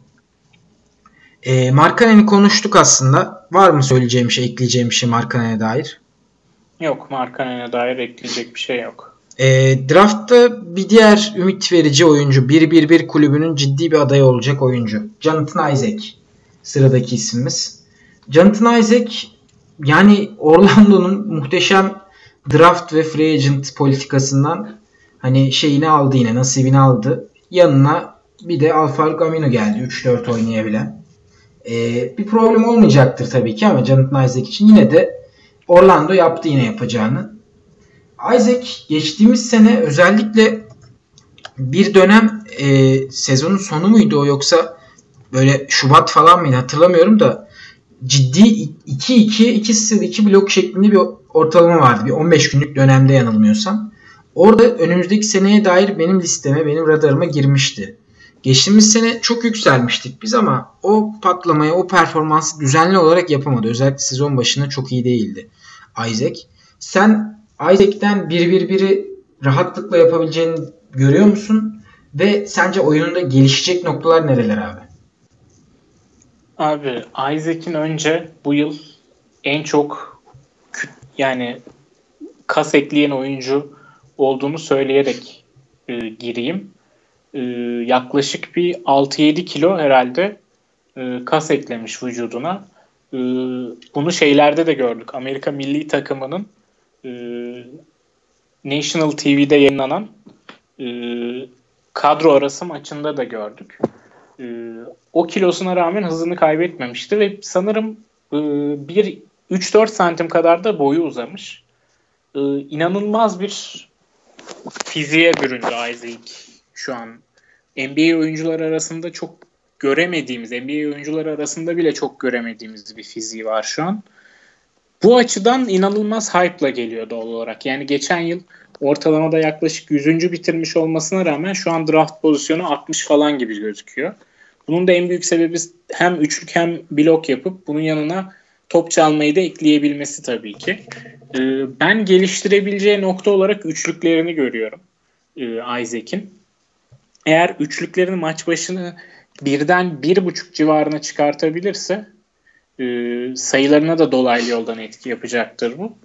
E, Markanen'i konuştuk aslında. Var mı söyleyeceğim şey, ekleyeceğim şey Markanen'e dair? Yok, Markanen'e dair ekleyecek bir şey yok. E, draftta bir diğer ümit verici oyuncu 1-1-1 kulübünün ciddi bir adayı olacak oyuncu. Jonathan Isaac sıradaki ismimiz. Jonathan Isaac yani Orlando'nun muhteşem draft ve free agent politikasından hani şeyini aldı yine nasibini aldı. Yanına bir de Alfaro Camino geldi 3-4 oynayabilen. Ee, bir problem olmayacaktır tabii ki ama Jonathan Isaac için yine de Orlando yaptı yine yapacağını. Isaac geçtiğimiz sene özellikle bir dönem e, sezonun sonu muydu o yoksa böyle Şubat falan mıydı hatırlamıyorum da ciddi 2-2 2 2 blok şeklinde bir ortalama vardı. Bir 15 günlük dönemde yanılmıyorsam. Orada önümüzdeki seneye dair benim listeme, benim radarıma girmişti. Geçtiğimiz sene çok yükselmiştik biz ama o patlamayı, o performansı düzenli olarak yapamadı. Özellikle sezon başında çok iyi değildi Isaac. Sen Isaac'ten 1-1-1'i rahatlıkla yapabileceğini görüyor musun? Ve sence oyununda gelişecek noktalar nereler abi? Abi Isaac'in önce bu yıl en çok yani kas ekleyen oyuncu olduğunu söyleyerek e, gireyim. E, yaklaşık bir 6-7 kilo herhalde e, kas eklemiş vücuduna. E, bunu şeylerde de gördük. Amerika milli takımının e, National TV'de yayınlanan e, kadro arası maçında da gördük. E, o kilosuna rağmen hızını kaybetmemişti ve sanırım e, bir 3-4 santim kadar da boyu uzamış. E, inanılmaz bir fiziğe büründü Isaac şu an. NBA oyuncular arasında çok göremediğimiz, NBA oyuncuları arasında bile çok göremediğimiz bir fiziği var şu an. Bu açıdan inanılmaz hype'la geliyor doğal olarak. Yani geçen yıl ortalamada yaklaşık 100. bitirmiş olmasına rağmen şu an draft pozisyonu 60 falan gibi gözüküyor. Bunun da en büyük sebebi hem üçlük hem blok yapıp bunun yanına top çalmayı da ekleyebilmesi tabii ki. Ee, ben geliştirebileceği nokta olarak üçlüklerini görüyorum e, Isaac'in. Eğer üçlüklerini maç başını birden bir buçuk civarına çıkartabilirse e, sayılarına da dolaylı yoldan etki yapacaktır bu.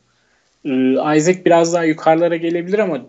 E, Isaac biraz daha yukarılara gelebilir ama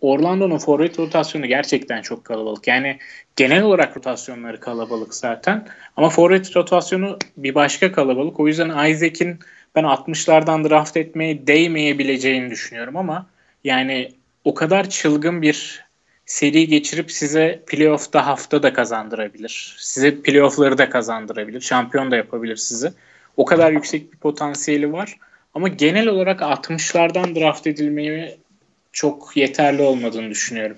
Orlando'nun forvet rotasyonu gerçekten çok kalabalık. Yani genel olarak rotasyonları kalabalık zaten. Ama forvet rotasyonu bir başka kalabalık. O yüzden Isaac'in ben 60'lardan draft etmeye değmeyebileceğini düşünüyorum ama yani o kadar çılgın bir seri geçirip size playoff'ta hafta da kazandırabilir. Size playoff'ları da kazandırabilir. Şampiyon da yapabilir sizi. O kadar yüksek bir potansiyeli var. Ama genel olarak 60'lardan draft edilmeye çok yeterli olmadığını düşünüyorum.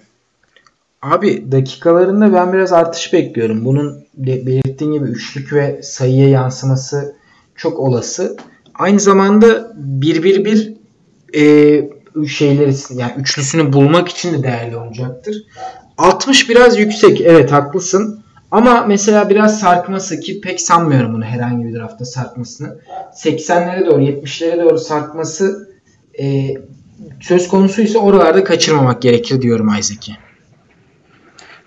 Abi dakikalarında ben biraz artış bekliyorum. Bunun belirttiğin gibi üçlük ve sayıya yansıması çok olası. Aynı zamanda 1-1-1 e, şeyleri yani üçlüsünü bulmak için de değerli olacaktır. 60 biraz yüksek. Evet haklısın. Ama mesela biraz sarkması ki pek sanmıyorum bunu herhangi bir draftta sarkmasını. 80'lere doğru 70'lere doğru sarkması e, söz konusu ise oralarda kaçırmamak gerekir diyorum Isaac'i.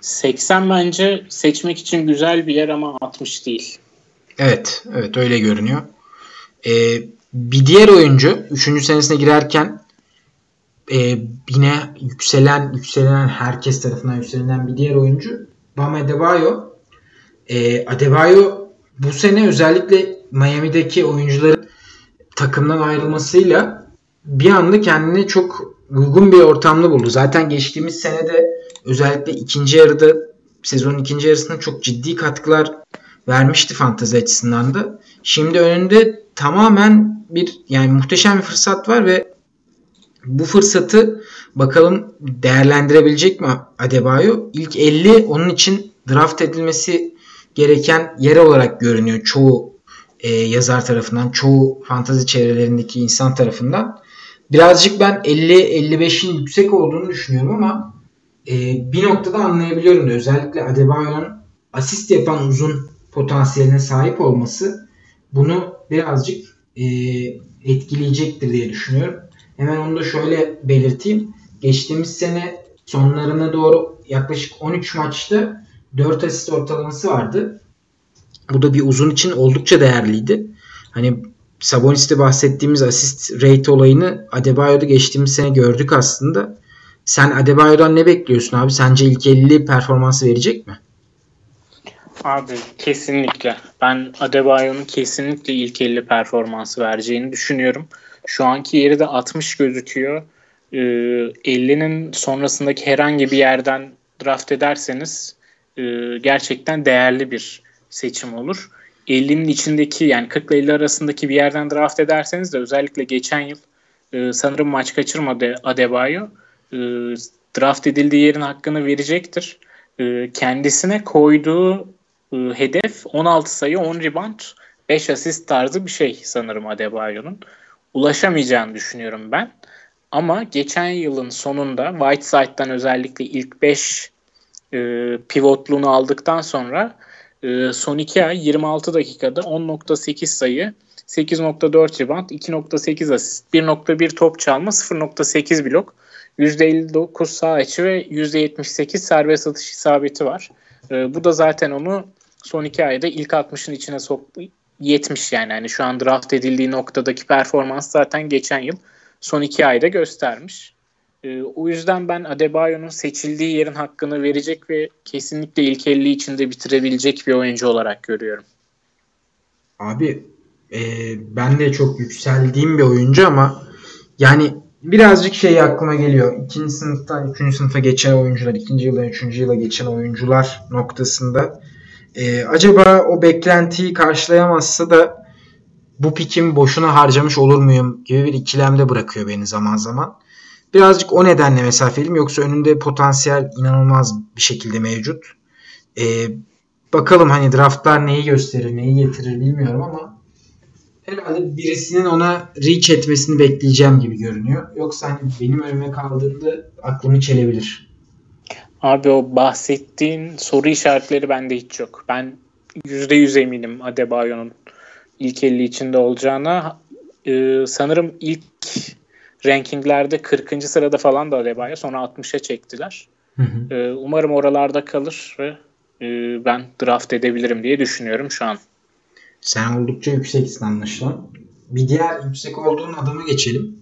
80 bence seçmek için güzel bir yer ama 60 değil. Evet, evet öyle görünüyor. Ee, bir diğer oyuncu 3. senesine girerken e, yine yükselen yükselen herkes tarafından yükselen bir diğer oyuncu Bam Adebayo. E, Adebayo bu sene özellikle Miami'deki oyuncuların takımdan ayrılmasıyla bir anda kendini çok uygun bir ortamda buldu. Zaten geçtiğimiz senede özellikle ikinci yarıda sezonun ikinci yarısında çok ciddi katkılar vermişti fantezi açısından da. Şimdi önünde tamamen bir yani muhteşem bir fırsat var ve bu fırsatı bakalım değerlendirebilecek mi Adebayo? İlk 50 onun için draft edilmesi gereken yer olarak görünüyor çoğu e, yazar tarafından, çoğu fantazi çevrelerindeki insan tarafından. Birazcık ben 50-55'in yüksek olduğunu düşünüyorum ama e, bir noktada anlayabiliyorum da özellikle Adebayo'nun asist yapan uzun potansiyeline sahip olması bunu birazcık e, etkileyecektir diye düşünüyorum. Hemen onu da şöyle belirteyim. Geçtiğimiz sene sonlarına doğru yaklaşık 13 maçta 4 asist ortalaması vardı. Bu da bir uzun için oldukça değerliydi. Hani Sabonis'te bahsettiğimiz asist rate olayını Adebayo'da geçtiğimiz sene gördük aslında. Sen Adebayo'dan ne bekliyorsun abi? Sence ilk 50 performansı verecek mi? Abi kesinlikle. Ben Adebayo'nun kesinlikle ilk 50 performansı vereceğini düşünüyorum. Şu anki yeri de 60 gözüküyor. Ee, 50'nin sonrasındaki herhangi bir yerden draft ederseniz e, gerçekten değerli bir seçim olur. 50'nin içindeki yani 40 ile 50 arasındaki bir yerden draft ederseniz de özellikle geçen yıl e, sanırım maç kaçırmadı Adebayo. E, draft edildiği yerin hakkını verecektir. E, kendisine koyduğu e, hedef 16 sayı, 10 rebound, 5 asist tarzı bir şey sanırım Adebayo'nun. Ulaşamayacağını düşünüyorum ben. Ama geçen yılın sonunda Whiteside'dan özellikle ilk 5 e, pivotluğunu aldıktan sonra e, son 2 ay 26 dakikada 10.8 sayı, 8.4 rebound, 2.8 asist, 1.1 top çalma, 0.8 blok, %59 sağ içi ve %78 serbest atış isabeti var. E, bu da zaten onu son 2 ayda ilk 60'ın içine soktu. 70 yani. yani şu an draft edildiği noktadaki performans zaten geçen yıl son 2 ayda göstermiş. E, o yüzden ben Adebayo'nun seçildiği yerin hakkını verecek ve kesinlikle ilk 50 içinde bitirebilecek bir oyuncu olarak görüyorum. Abi e, ben de çok yükseldiğim bir oyuncu ama yani birazcık şey aklıma geliyor. İkinci sınıftan üçüncü sınıfa geçen oyuncular, ikinci yıldan üçüncü yıla geçen oyuncular noktasında e, acaba o beklentiyi karşılayamazsa da bu pikim boşuna harcamış olur muyum gibi bir ikilemde bırakıyor beni zaman zaman. Birazcık o nedenle mesafeliyim. Yoksa önünde potansiyel inanılmaz bir şekilde mevcut. Ee, bakalım hani draftlar neyi gösterir, neyi getirir bilmiyorum ama herhalde birisinin ona reach etmesini bekleyeceğim gibi görünüyor. Yoksa hani benim önüme kaldığında aklımı çelebilir. Abi o bahsettiğin soru işaretleri bende hiç yok. Ben %100 eminim Adebayo'nun ilk 50 içinde olacağına. Ee, sanırım ilk rankinglerde 40. sırada falan da Adebayo. Sonra 60'a çektiler. Hı hı. Ee, umarım oralarda kalır ve e, ben draft edebilirim diye düşünüyorum şu an. Sen oldukça yükseksin anlaşılan. Bir diğer yüksek olduğun adamı geçelim.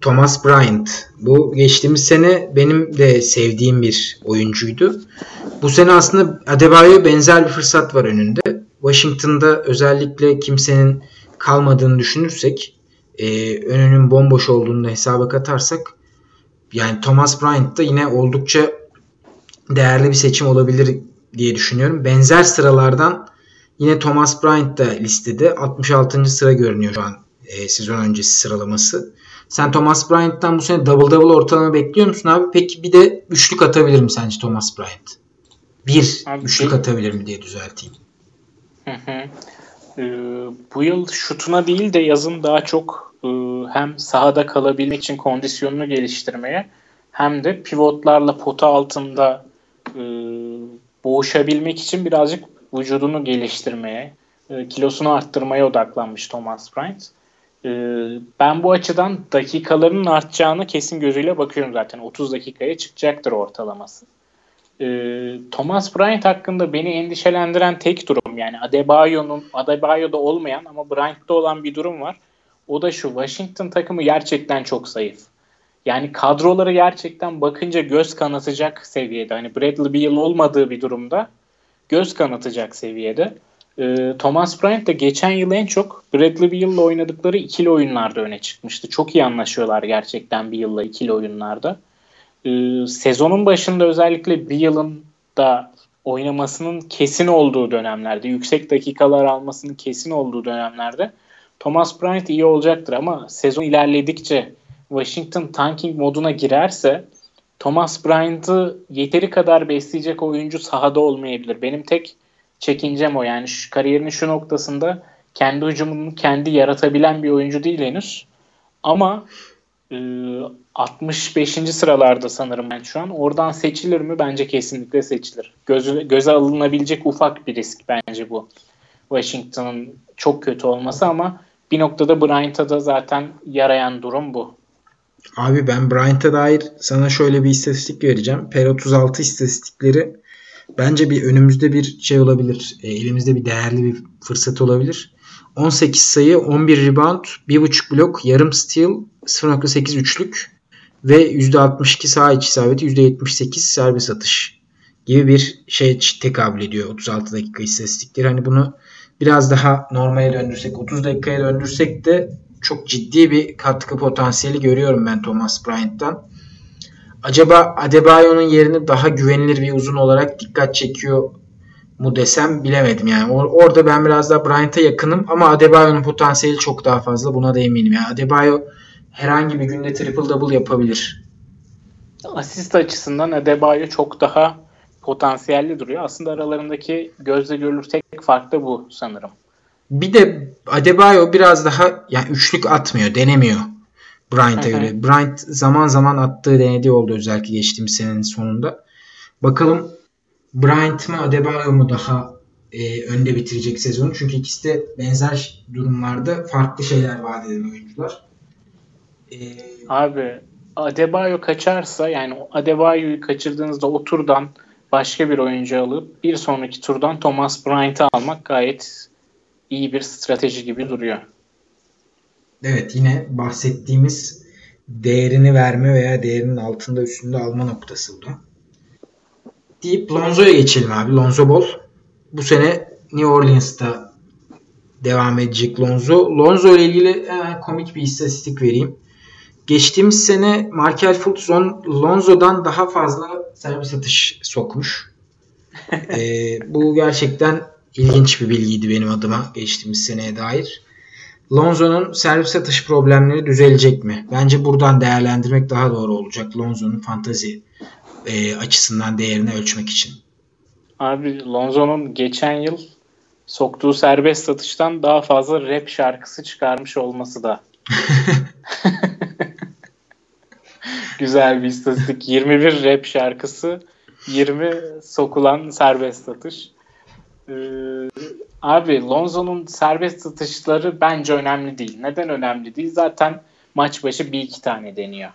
Thomas Bryant. Bu geçtiğimiz sene benim de sevdiğim bir oyuncuydu. Bu sene aslında Adebayo'ya benzer bir fırsat var önünde. Washington'da özellikle kimsenin kalmadığını düşünürsek e, önünün bomboş olduğunu da hesaba katarsak yani Thomas Bryant da yine oldukça değerli bir seçim olabilir diye düşünüyorum. Benzer sıralardan yine Thomas Bryant da listede 66. sıra görünüyor şu an e, sezon öncesi sıralaması. Sen Thomas Bryant'tan bu sene double double ortalama bekliyor musun abi? Peki bir de üçlük atabilir mi sence Thomas Bryant? Bir abi, üçlük atabilir mi diye düzelteyim. Hı hı. Ee, bu yıl şutuna değil de yazın daha çok e, hem sahada kalabilmek için kondisyonunu geliştirmeye hem de pivotlarla pota altında e, boğuşabilmek için birazcık vücudunu geliştirmeye, e, kilosunu arttırmaya odaklanmış Thomas Bryant. E, ben bu açıdan dakikalarının artacağını kesin gözüyle bakıyorum zaten. 30 dakikaya çıkacaktır ortalaması. E, Thomas Bryant hakkında beni endişelendiren tek durum yani Adebayo'nun Adebayo'da olmayan ama Bryant'ta olan bir durum var. O da şu Washington takımı gerçekten çok zayıf. Yani kadroları gerçekten bakınca göz kanatacak seviyede. Hani Bradley Beal olmadığı bir durumda göz kanatacak seviyede. Ee, Thomas Bryant da geçen yıl en çok Bradley Beal'la oynadıkları ikili oyunlarda öne çıkmıştı. Çok iyi anlaşıyorlar gerçekten Beal'la ikili oyunlarda. Ee, sezonun başında özellikle Beal'ın da oynamasının kesin olduğu dönemlerde, yüksek dakikalar almasının kesin olduğu dönemlerde Thomas Bryant iyi olacaktır ama sezon ilerledikçe Washington tanking moduna girerse Thomas Bryant'ı yeteri kadar besleyecek oyuncu sahada olmayabilir. Benim tek çekincem o. Yani şu, kariyerinin şu noktasında kendi hücumunu kendi yaratabilen bir oyuncu değil henüz. Ama e, 65. sıralarda sanırım ben şu an. Oradan seçilir mi? Bence kesinlikle seçilir. Göze, göze alınabilecek ufak bir risk bence bu. Washington'ın çok kötü olması ama bir noktada Bryant'a da zaten yarayan durum bu. Abi ben Bryant'a dair sana şöyle bir istatistik vereceğim. Per 36 istatistikleri bence bir önümüzde bir şey olabilir. E, elimizde bir değerli bir fırsat olabilir. 18 sayı, 11 rebound, 1.5 blok, yarım steal, 0.8 üçlük ve %62 saha içi isabeti, %78 serbest atış gibi bir şey tekabül ediyor 36 dakika istatistikleri. Hani bunu biraz daha normale döndürsek, 30 dakikaya döndürsek de çok ciddi bir katkı potansiyeli görüyorum ben Thomas Bryant'tan. Acaba Adebayo'nun yerini daha güvenilir bir uzun olarak dikkat çekiyor mu desem bilemedim yani. Or- orada ben biraz daha Bryant'a yakınım ama Adebayo'nun potansiyeli çok daha fazla. Buna da eminim. Yani Adebayo herhangi bir günde triple double yapabilir. Asist açısından Adebayo çok daha potansiyelli duruyor. Aslında aralarındaki gözle görülür tek fark da bu sanırım. Bir de Adebayo biraz daha yani üçlük atmıyor, denemiyor Bryant'a göre. Bryant zaman zaman attığı denediği oldu özellikle geçtiğimiz senenin sonunda. Bakalım Bryant mı Adebayo mu daha e, önde bitirecek sezonu? Çünkü ikisi de benzer durumlarda farklı şeyler vaat eden oyuncular. Ee, Abi Adebayo kaçarsa yani Adebayo'yu kaçırdığınızda o turdan başka bir oyuncu alıp bir sonraki turdan Thomas Bryant'ı almak gayet iyi bir strateji gibi duruyor. Evet yine bahsettiğimiz değerini verme veya değerinin altında üstünde alma noktası bu da. Deyip Lonzo'ya geçelim abi. Lonzo Ball. Bu sene New Orleans'ta devam edecek Lonzo. Lonzo ile ilgili hemen komik bir istatistik vereyim. Geçtiğimiz sene Markel Fultz Lonzo'dan daha fazla servis atış sokmuş. ee, bu gerçekten ilginç bir bilgiydi benim adıma geçtiğimiz seneye dair. Lonzo'nun servis atış problemleri düzelecek mi? Bence buradan değerlendirmek daha doğru olacak. Lonzo'nun fantazi e, açısından değerini ölçmek için. Abi Lonzo'nun geçen yıl soktuğu serbest satıştan daha fazla rap şarkısı çıkarmış olması da güzel bir istatistik. 21 rap şarkısı, 20 sokulan serbest satış. Ee, abi Lonzo'nun serbest satışları bence önemli değil. Neden önemli değil? Zaten maç başı bir iki tane deniyor.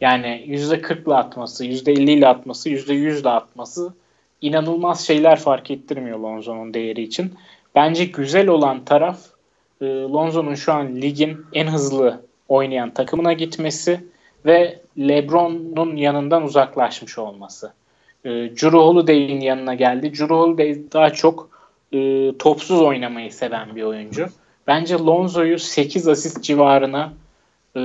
Yani %40 ile atması, %50 ile atması, %100 ile atması inanılmaz şeyler fark ettirmiyor Lonzo'nun değeri için. Bence güzel olan taraf e, Lonzo'nun şu an ligin en hızlı oynayan takımına gitmesi ve LeBron'un yanından uzaklaşmış olması. E, Drew Holiday'in yanına geldi. Drew Holiday daha çok e, topsuz oynamayı seven bir oyuncu. Bence Lonzo'yu 8 asist civarına e,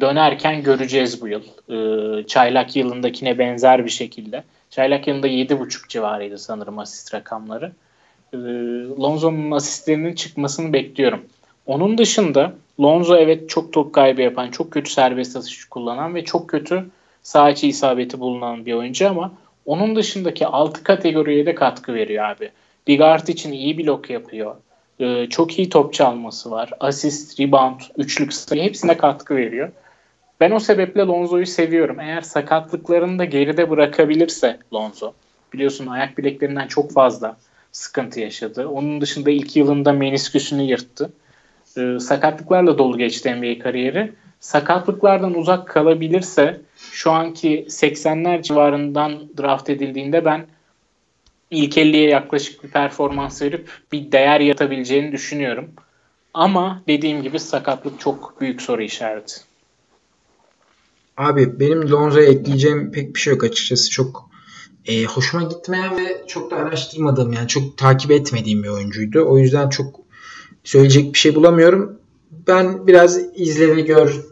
dönerken göreceğiz bu yıl. E, çaylak yılındakine benzer bir şekilde. Çaylak yılında 7.5 civarıydı sanırım asist rakamları. E, Lonzo'nun asistlerinin çıkmasını bekliyorum. Onun dışında Lonzo evet çok top kaybı yapan, çok kötü serbest atış kullanan ve çok kötü sağ içi isabeti bulunan bir oyuncu ama onun dışındaki 6 kategoriye de katkı veriyor abi. Bir guard için iyi blok yapıyor. Ee, çok iyi top çalması var. Asist, rebound, üçlük sayı hepsine katkı veriyor. Ben o sebeple Lonzo'yu seviyorum. Eğer sakatlıklarını da geride bırakabilirse Lonzo. Biliyorsun ayak bileklerinden çok fazla sıkıntı yaşadı. Onun dışında ilk yılında menisküsünü yırttı. Ee, sakatlıklarla dolu geçti NBA kariyeri. Sakatlıklardan uzak kalabilirse şu anki 80'ler civarından draft edildiğinde ben ilk 50'ye yaklaşık bir performans verip bir değer yatabileceğini düşünüyorum. Ama dediğim gibi sakatlık çok büyük soru işareti. Abi benim Lonzo'ya ekleyeceğim pek bir şey yok açıkçası. Çok e, hoşuma gitmeyen ve çok da araştırmadığım yani çok takip etmediğim bir oyuncuydu. O yüzden çok söyleyecek bir şey bulamıyorum. Ben biraz izle ve gör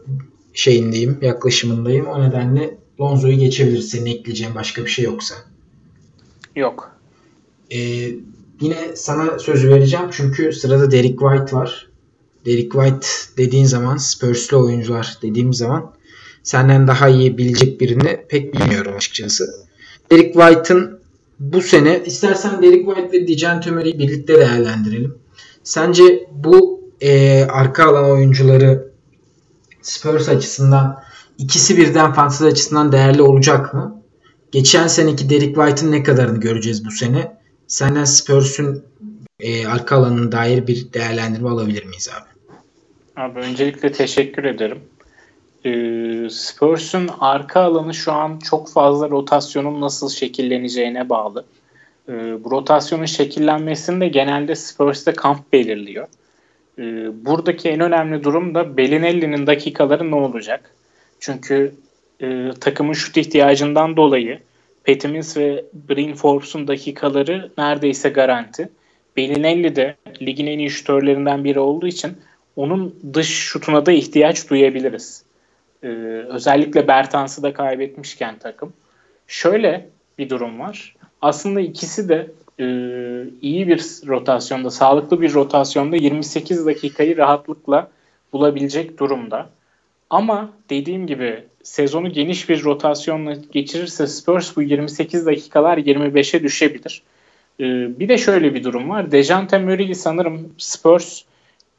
şeyindeyim, yaklaşımındayım. O nedenle Lonzo'yu geçebilir senin ekleyeceğin başka bir şey yoksa. Yok. Ee, yine sana söz vereceğim çünkü sırada Derek White var. Derek White dediğin zaman Spurs'lu oyuncular dediğim zaman senden daha iyi bilecek birini pek bilmiyorum açıkçası. Derek White'ın bu sene istersen Derek White ve Dijan Tömer'i birlikte değerlendirelim. Sence bu e, arka alan oyuncuları Spurs açısından ikisi birden fantezi açısından değerli olacak mı? Geçen seneki Derek White'ın ne kadarını göreceğiz bu sene? Senden Spurs'un e, arka alanına dair bir değerlendirme alabilir miyiz abi? Abi öncelikle teşekkür ederim. Ee, Spurs'un arka alanı şu an çok fazla rotasyonun nasıl şekilleneceğine bağlı. Ee, bu rotasyonun şekillenmesini de genelde Spurs'te kamp belirliyor. Ee, buradaki en önemli durum da Bellinelli'nin dakikaları ne olacak? Çünkü e, takımın şut ihtiyacından dolayı Patty ve Bryn Forbes'un dakikaları neredeyse garanti. Bellinelli de ligin en iyi şutörlerinden biri olduğu için onun dış şutuna da ihtiyaç duyabiliriz. Ee, özellikle Bertans'ı da kaybetmişken takım. Şöyle bir durum var. Aslında ikisi de e, iyi bir rotasyonda, sağlıklı bir rotasyonda 28 dakikayı rahatlıkla bulabilecek durumda. Ama dediğim gibi sezonu geniş bir rotasyonla geçirirse Spurs bu 28 dakikalar 25'e düşebilir. Ee, bir de şöyle bir durum var. Dejante Murray'i sanırım Spurs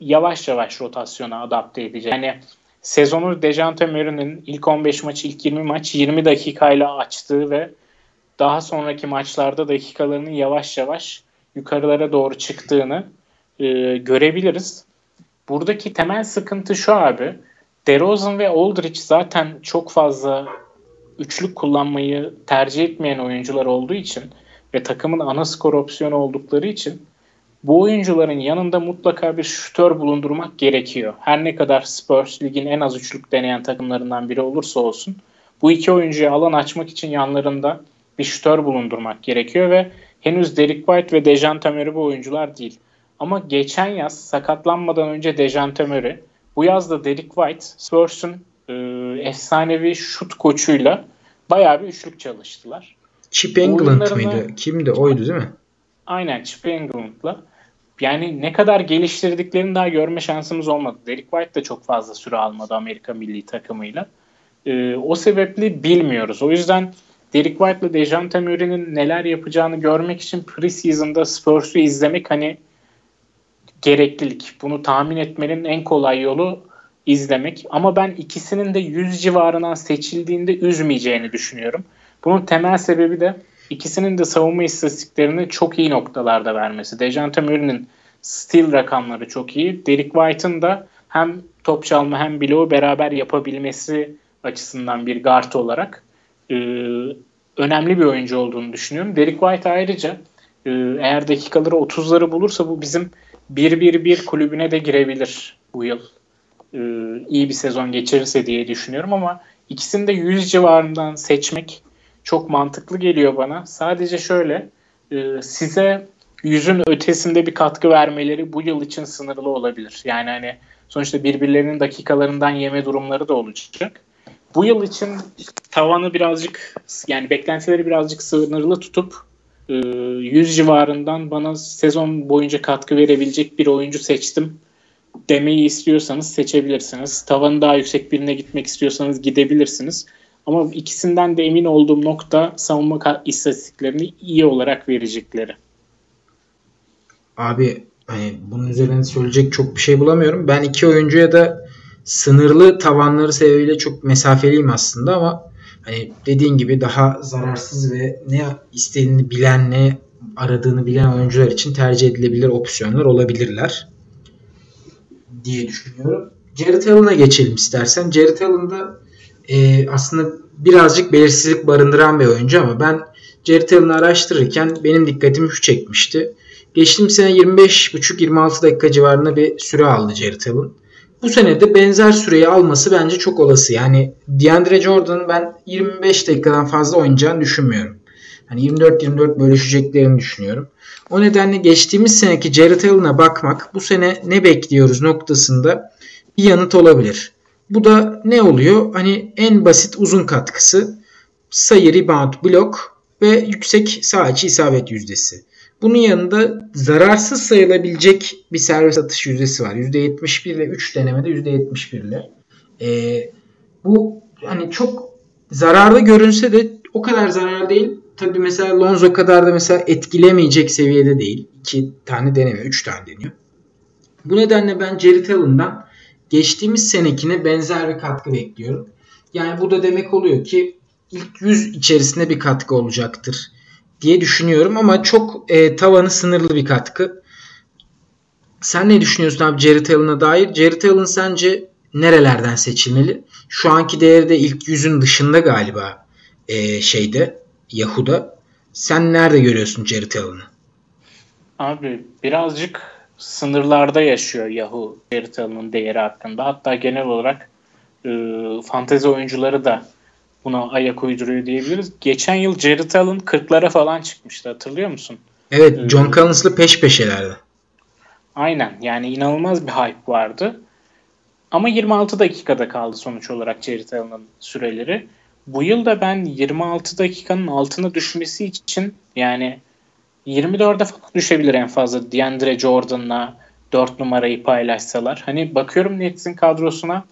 yavaş yavaş rotasyona adapte edecek. Yani sezonu Dejante Murray'nin ilk 15 maç, ilk 20 maç 20 dakikayla açtığı ve daha sonraki maçlarda dakikalarının yavaş yavaş yukarılara doğru çıktığını e, görebiliriz. Buradaki temel sıkıntı şu abi. DeRozan ve Aldridge zaten çok fazla üçlük kullanmayı tercih etmeyen oyuncular olduğu için ve takımın ana skor opsiyonu oldukları için bu oyuncuların yanında mutlaka bir şütör bulundurmak gerekiyor. Her ne kadar Spurs ligin en az üçlük deneyen takımlarından biri olursa olsun bu iki oyuncuya alan açmak için yanlarında bir şütör bulundurmak gerekiyor ve henüz Derek White ve Dejan Murray bu oyuncular değil. Ama geçen yaz sakatlanmadan önce Dejan Murray, bu yaz da Derek White Spurs'un e, efsanevi şut koçuyla bayağı bir üçlük çalıştılar. Chip England mıydı? Kimdi? Oydu değil mi? Aynen Chip England'la. Yani ne kadar geliştirdiklerini daha görme şansımız olmadı. Derek White de çok fazla süre almadı Amerika milli takımıyla. Ee, o sebeple bilmiyoruz. O yüzden Derek White ile Dejante Murray'nin neler yapacağını görmek için preseason'da Spurs'u izlemek hani gereklilik. Bunu tahmin etmenin en kolay yolu izlemek. Ama ben ikisinin de 100 civarından seçildiğinde üzmeyeceğini düşünüyorum. Bunun temel sebebi de ikisinin de savunma istatistiklerini çok iyi noktalarda vermesi. Dejante Murray'nin steal rakamları çok iyi. Derek White'ın da hem top çalma hem bloğu beraber yapabilmesi açısından bir guard olarak e, önemli bir oyuncu olduğunu düşünüyorum. Derek White ayrıca e, eğer dakikaları 30'ları bulursa bu bizim 1-1-1 kulübüne de girebilir bu yıl. E, iyi bir sezon geçirirse diye düşünüyorum ama ikisini de 100 civarından seçmek çok mantıklı geliyor bana. Sadece şöyle e, size yüzün ötesinde bir katkı vermeleri bu yıl için sınırlı olabilir. Yani hani sonuçta birbirlerinin dakikalarından yeme durumları da olacak. Bu yıl için tavanı birazcık yani beklentileri birazcık sınırlı tutup 100 e, civarından bana sezon boyunca katkı verebilecek bir oyuncu seçtim demeyi istiyorsanız seçebilirsiniz. Tavanı daha yüksek birine gitmek istiyorsanız gidebilirsiniz. Ama ikisinden de emin olduğum nokta savunma istatistiklerini iyi olarak verecekleri. Abi hani bunun üzerine söyleyecek çok bir şey bulamıyorum. Ben iki oyuncuya da sınırlı tavanları sebebiyle çok mesafeliyim aslında ama hani dediğin gibi daha zararsız ve ne istediğini bilen ne aradığını bilen oyuncular için tercih edilebilir opsiyonlar olabilirler diye düşünüyorum. Jared Allen'a geçelim istersen. Jared Allen da e, aslında birazcık belirsizlik barındıran bir oyuncu ama ben Jared Allen'ı araştırırken benim dikkatimi şu çekmişti. Geçtiğim sene 25,5-26 dakika civarında bir süre aldı Jared Allen. Bu sene de benzer süreyi alması bence çok olası. Yani DeAndre Jordan'ın ben 25 dakikadan fazla oynayacağını düşünmüyorum. Hani 24-24 bölüşeceklerini düşünüyorum. O nedenle geçtiğimiz seneki Jared Allen'a bakmak bu sene ne bekliyoruz noktasında bir yanıt olabilir. Bu da ne oluyor? Hani en basit uzun katkısı sayı, rebound, blok ve yüksek sağ isabet yüzdesi. Bunun yanında zararsız sayılabilecek bir servis atış yüzdesi var. %71 ile 3 denemede %71 ile. Ee, bu hani çok zararlı görünse de o kadar zararlı değil. Tabii mesela Lonzo kadar da mesela etkilemeyecek seviyede değil. 2 tane deneme, 3 tane deniyor. Bu nedenle ben Jerry Allen'dan geçtiğimiz senekine benzer bir katkı bekliyorum. Yani bu da demek oluyor ki ilk 100 içerisinde bir katkı olacaktır diye düşünüyorum ama çok e, tavanı sınırlı bir katkı. Sen ne düşünüyorsun abi Jared Allen'a dair? Jared Allen sence nerelerden seçilmeli? Şu anki değeri de ilk yüzün dışında galiba e, şeyde Yahoo'da. Sen nerede görüyorsun Jared Allen'ı? Abi birazcık sınırlarda yaşıyor Yahoo Jared Allen'ın değeri hakkında. Hatta genel olarak e, fantezi oyuncuları da buna ayak uyduruyor diyebiliriz. Geçen yıl Jared Allen 40'lara falan çıkmıştı hatırlıyor musun? Evet ee, John Collins'la peş peşelerdi. Aynen yani inanılmaz bir hype vardı. Ama 26 dakikada kaldı sonuç olarak Jared Allen'ın süreleri. Bu yıl da ben 26 dakikanın altına düşmesi için yani 24'e falan düşebilir en fazla DeAndre Jordan'la 4 numarayı paylaşsalar. Hani bakıyorum Nets'in kadrosuna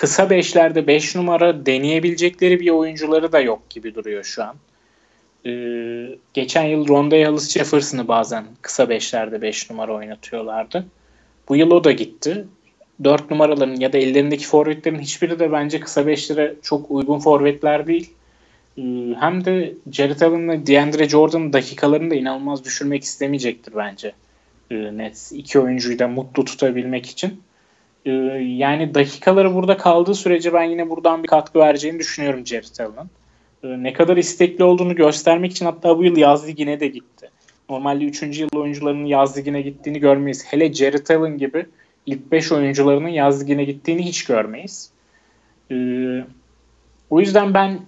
kısa beşlerde 5 beş numara deneyebilecekleri bir oyuncuları da yok gibi duruyor şu an. Ee, geçen yıl Ronda Hollis Jefferson'ı bazen kısa beşlerde 5 beş numara oynatıyorlardı. Bu yıl o da gitti. 4 numaraların ya da ellerindeki forvetlerin hiçbiri de bence kısa beşlere çok uygun forvetler değil. Ee, hem de Jared Allen'la DeAndre Jordan'ın dakikalarını da inanılmaz düşürmek istemeyecektir bence. Ee, Nets iki oyuncuyu da mutlu tutabilmek için. Ee, yani dakikaları burada kaldığı sürece ben yine buradan bir katkı vereceğini düşünüyorum Jared Allen'ın. Ee, ne kadar istekli olduğunu göstermek için hatta bu yıl yaz ligine de gitti. Normalde 3. yıl oyuncularının yaz ligine gittiğini görmeyiz. Hele Jared Allen gibi ilk 5 oyuncularının yaz ligine gittiğini hiç görmeyiz. Ee, o yüzden ben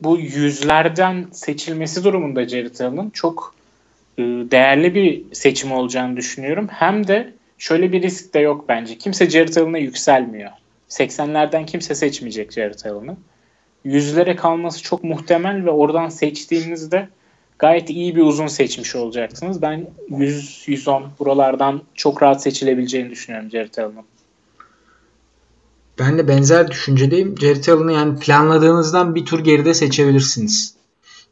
bu yüzlerden seçilmesi durumunda Jared Allen'ın çok e, değerli bir seçim olacağını düşünüyorum. Hem de şöyle bir risk de yok bence. Kimse Jared Allen'a yükselmiyor. 80'lerden kimse seçmeyecek Jared Allen'ı. Yüzlere kalması çok muhtemel ve oradan seçtiğinizde gayet iyi bir uzun seçmiş olacaksınız. Ben 100-110 buralardan çok rahat seçilebileceğini düşünüyorum Jared Allen'ın. Ben de benzer düşüncedeyim. Jared Allen'ı yani planladığınızdan bir tur geride seçebilirsiniz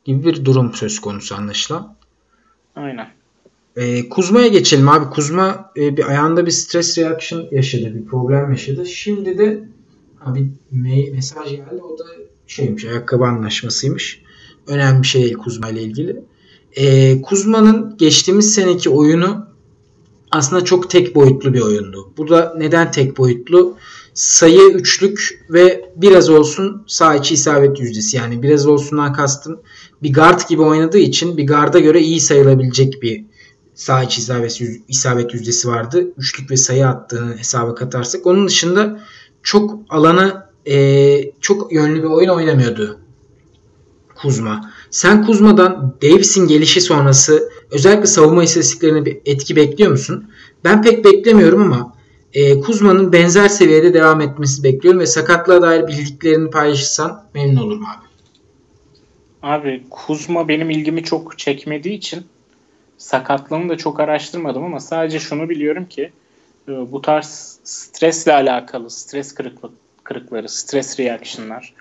gibi bir durum söz konusu anlaşılan. Aynen. E, Kuzma'ya geçelim abi. Kuzma e, bir ayağında bir stres reaction yaşadı. Bir problem yaşadı. Şimdi de abi me- mesaj geldi. O da şeymiş ayakkabı anlaşmasıymış. Önemli bir şey Kuzma ile ilgili. E, Kuzma'nın geçtiğimiz seneki oyunu aslında çok tek boyutlu bir oyundu. Bu da neden tek boyutlu? Sayı üçlük ve biraz olsun sağ içi isabet yüzdesi. Yani biraz olsundan kastım bir guard gibi oynadığı için bir garda göre iyi sayılabilecek bir sağ içi isabet, isabet yüzdesi vardı. Üçlük ve sayı attığını hesaba katarsak. Onun dışında çok alanı e, çok yönlü bir oyun oynamıyordu Kuzma. Sen Kuzma'dan Davis'in gelişi sonrası özellikle savunma istatistiklerine bir etki bekliyor musun? Ben pek beklemiyorum ama e, Kuzma'nın benzer seviyede devam etmesi bekliyorum ve sakatlığa dair bildiklerini paylaşırsan memnun olurum abi. Abi Kuzma benim ilgimi çok çekmediği için sakatlığını da çok araştırmadım ama sadece şunu biliyorum ki e, bu tarz stresle alakalı stres kırıklık, kırıkları, stres reaction'lar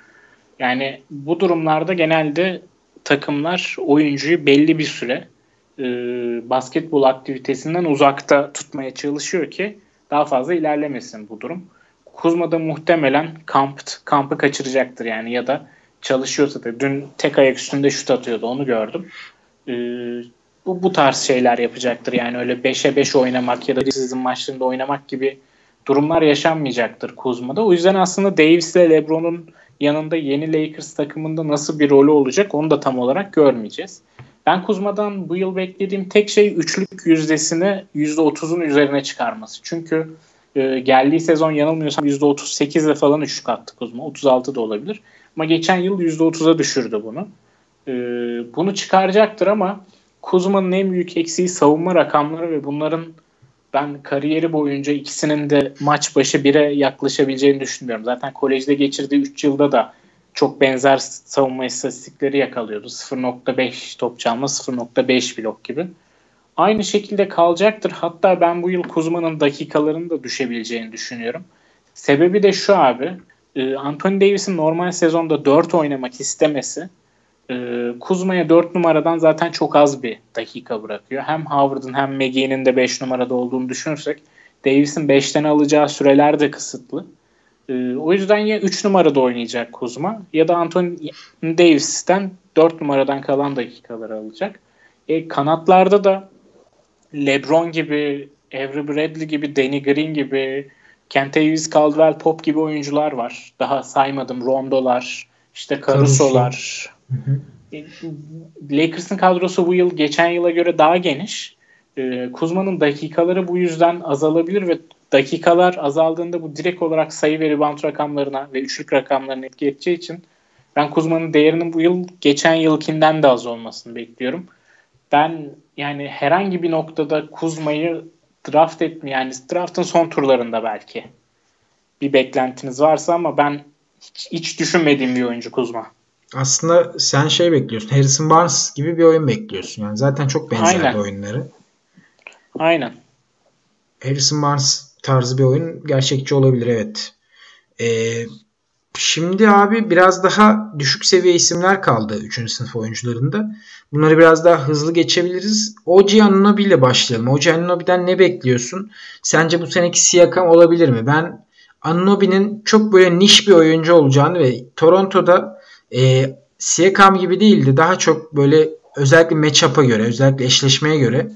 yani bu durumlarda genelde takımlar oyuncuyu belli bir süre e, basketbol aktivitesinden uzakta tutmaya çalışıyor ki daha fazla ilerlemesin bu durum. Kuzma da muhtemelen kamp, kampı kaçıracaktır yani ya da çalışıyorsa da dün tek ayak üstünde şut atıyordu onu gördüm. Ee, bu, bu tarz şeyler yapacaktır yani öyle 5'e 5 oynamak ya da sizin maçlarında oynamak gibi durumlar yaşanmayacaktır Kuzma'da. O yüzden aslında Davis ile LeBron'un yanında yeni Lakers takımında nasıl bir rolü olacak onu da tam olarak görmeyeceğiz. Ben Kuzma'dan bu yıl beklediğim tek şey üçlük yüzdesini %30'un üzerine çıkarması. Çünkü e, geldiği sezon yanılmıyorsam %38 ile falan üçlük attı Kuzma. 36 da olabilir. Ama geçen yıl %30'a düşürdü bunu. E, bunu çıkaracaktır ama Kuzma'nın en büyük eksiği savunma rakamları ve bunların ben kariyeri boyunca ikisinin de maç başı bire yaklaşabileceğini düşünmüyorum. Zaten kolejde geçirdiği 3 yılda da çok benzer savunma istatistikleri yakalıyordu. 0.5 top çalma, 0.5 blok gibi. Aynı şekilde kalacaktır. Hatta ben bu yıl Kuzma'nın dakikalarının da düşebileceğini düşünüyorum. Sebebi de şu abi. E, Anthony Davis'in normal sezonda 4 oynamak istemesi e, Kuzma'ya 4 numaradan zaten çok az bir dakika bırakıyor. Hem Howard'ın hem McGee'nin de 5 numarada olduğunu düşünürsek Davis'in 5'ten alacağı süreler de kısıtlı. E, o yüzden ya 3 numarada oynayacak Kuzma ya da Anthony Davis'ten 4 numaradan kalan dakikaları alacak. E, kanatlarda da LeBron gibi, Avery Bradley gibi, Danny Green gibi, Kentavious Caldwell Pop gibi oyuncular var. Daha saymadım. Rondo'lar, işte Caruso'lar. E, Lakers'ın kadrosu bu yıl geçen yıla göre daha geniş. E, Kuzma'nın dakikaları bu yüzden azalabilir ve dakikalar azaldığında bu direkt olarak sayı ve rebound rakamlarına ve üçlük rakamlarına etki edeceği için ben Kuzma'nın değerinin bu yıl geçen yılkinden de az olmasını bekliyorum. Ben yani herhangi bir noktada Kuzma'yı draft etme yani draftın son turlarında belki bir beklentiniz varsa ama ben hiç, hiç düşünmediğim bir oyuncu Kuzma. Aslında sen şey bekliyorsun. Harrison Barnes gibi bir oyun bekliyorsun. Yani zaten çok benzer Aynen. oyunları. Aynen. Harrison Barnes tarzı bir oyun gerçekçi olabilir evet. Ee, şimdi abi biraz daha düşük seviye isimler kaldı 3. sınıf oyuncularında. Bunları biraz daha hızlı geçebiliriz. Oji Anunobi ile başlayalım. Oji Anunobi'den ne bekliyorsun? Sence bu seneki Siakam olabilir mi? Ben Anunobi'nin çok böyle niş bir oyuncu olacağını ve Toronto'da e, Siakam gibi değildi. Daha çok böyle özellikle matchup'a göre, özellikle eşleşmeye göre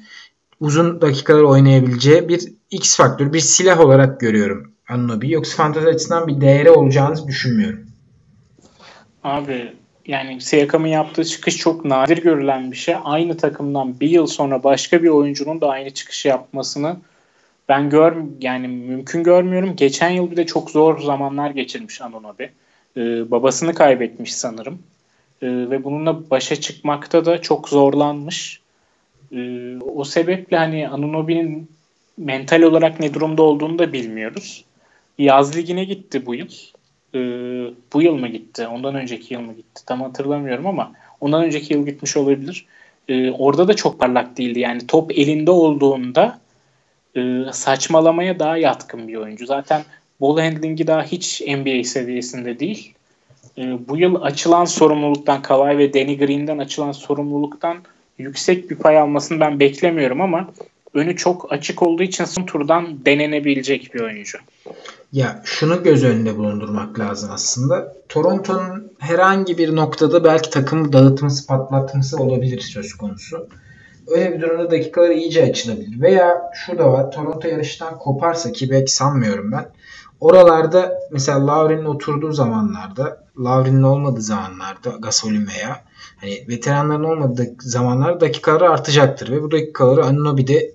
uzun dakikalar oynayabileceği bir X faktör, bir silah olarak görüyorum Anunobi. Yoksa fantazi açısından bir değeri olacağını düşünmüyorum. Abi yani Siakam'ın yaptığı çıkış çok nadir görülen bir şey. Aynı takımdan bir yıl sonra başka bir oyuncunun da aynı çıkışı yapmasını ben gör yani mümkün görmüyorum. Geçen yıl bir de çok zor zamanlar geçirmiş Anunobi. Ee, babasını kaybetmiş sanırım. Ee, ve bununla başa çıkmakta da çok zorlanmış. Ee, o sebeple hani Anunobi'nin mental olarak ne durumda olduğunu da bilmiyoruz. Yaz ligine gitti bu yıl. Ee, bu yıl mı gitti? Ondan önceki yıl mı gitti? Tam hatırlamıyorum ama ondan önceki yıl gitmiş olabilir. Ee, orada da çok parlak değildi. Yani top elinde olduğunda e, saçmalamaya daha yatkın bir oyuncu. Zaten ball handling'i daha hiç NBA seviyesinde değil. E, bu yıl açılan sorumluluktan Kawhi ve Danny Green'den açılan sorumluluktan yüksek bir pay almasını ben beklemiyorum ama önü çok açık olduğu için son turdan denenebilecek bir oyuncu. Ya şunu göz önünde bulundurmak lazım aslında. Toronto'nun herhangi bir noktada belki takımı dağıtması, patlatması olabilir söz konusu. Öyle bir durumda dakikaları iyice açılabilir. Veya şu da var. Toronto yarıştan koparsa ki belki sanmıyorum ben. Oralarda mesela Lavrin'in oturduğu zamanlarda, Lavrin'in olmadığı zamanlarda Gasol'ün veya hani veteranların olmadığı zamanlarda dakikaları artacaktır ve bu dakikaları Anunobi'de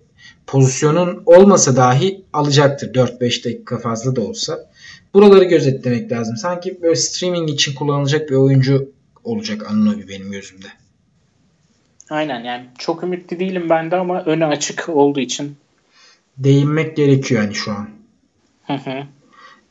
pozisyonun olmasa dahi alacaktır 4-5 dakika fazla da olsa. Buraları gözetlemek lazım. Sanki böyle streaming için kullanılacak bir oyuncu olacak Anunobi benim gözümde. Aynen yani çok ümitli değilim ben de ama önü açık olduğu için. Değinmek gerekiyor yani şu an. Hı hı.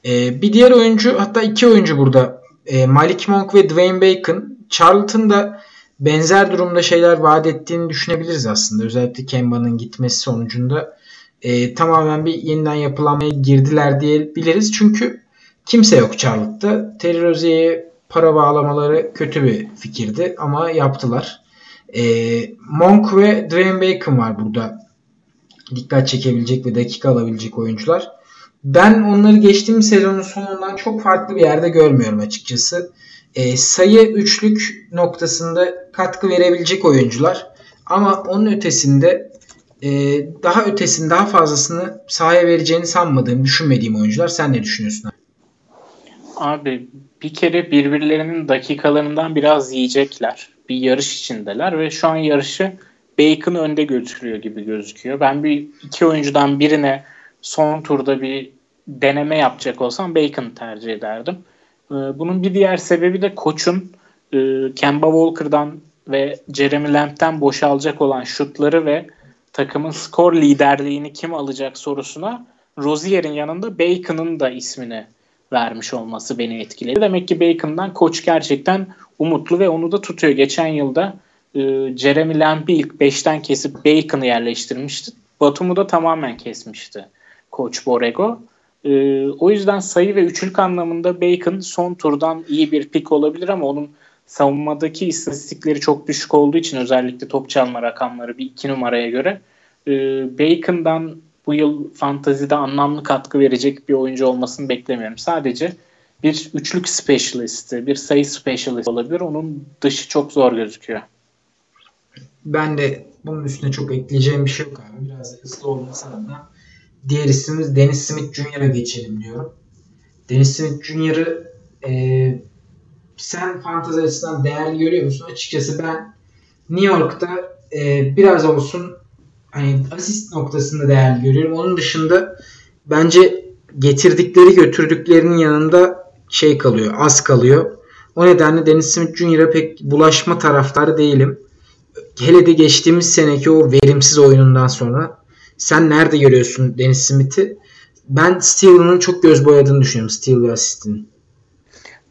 Ee, bir diğer oyuncu hatta iki oyuncu burada. Ee, Malik Monk ve Dwayne Bacon. Charlton'da benzer durumda şeyler vaat ettiğini düşünebiliriz aslında. Özellikle Kemba'nın gitmesi sonucunda e, tamamen bir yeniden yapılanmaya girdiler diyebiliriz. Çünkü kimse yok Charlotte'da. Terry para bağlamaları kötü bir fikirdi ama yaptılar. E, Monk ve Dwayne Bacon var burada. Dikkat çekebilecek ve dakika alabilecek oyuncular. Ben onları geçtiğimiz sezonun sonundan çok farklı bir yerde görmüyorum açıkçası. E, sayı üçlük noktasında katkı verebilecek oyuncular. Ama onun ötesinde e, daha ötesini daha fazlasını sahaya vereceğini sanmadığım, düşünmediğim oyuncular. Sen ne düşünüyorsun? Abi bir kere birbirlerinin dakikalarından biraz yiyecekler. Bir yarış içindeler ve şu an yarışı Bacon önde götürüyor gibi gözüküyor. Ben bir iki oyuncudan birine son turda bir deneme yapacak olsam Bacon tercih ederdim. Ee, bunun bir diğer sebebi de koçun e, Kemba Walker'dan ve Jeremy Lamb'den boşalacak olan şutları ve takımın skor liderliğini kim alacak sorusuna Rozier'in yanında Bacon'ın da ismini vermiş olması beni etkiledi. Demek ki Bacon'dan koç gerçekten umutlu ve onu da tutuyor. Geçen yılda e, Jeremy Lamb'i ilk 5'ten kesip Bacon'ı yerleştirmişti. Batum'u da tamamen kesmişti koç Borrego. E, o yüzden sayı ve üçlük anlamında Bacon son turdan iyi bir pik olabilir ama onun savunmadaki istatistikleri çok düşük olduğu için özellikle top çalma rakamları bir iki numaraya göre e, Bacon'dan bu yıl fantazide anlamlı katkı verecek bir oyuncu olmasını beklemiyorum. Sadece bir üçlük specialist'i, bir sayı specialist olabilir. Onun dışı çok zor gözüküyor. Ben de bunun üstüne çok ekleyeceğim bir şey yok abi. Biraz da hızlı olması adına Diğer ismimiz Dennis Smith Jr.'a geçelim diyorum. Dennis Smith Jr.'ı e, sen fantezi açısından değerli görüyor musun? Açıkçası ben New York'ta e, biraz olsun hani asist noktasında değerli görüyorum. Onun dışında bence getirdikleri götürdüklerinin yanında şey kalıyor, az kalıyor. O nedenle Dennis Smith Jr.'a pek bulaşma taraftarı değilim. Hele de geçtiğimiz seneki o verimsiz oyunundan sonra sen nerede görüyorsun Dennis Smith'i? Ben Steele'ın çok göz boyadığını düşünüyorum. Steele ve asistin.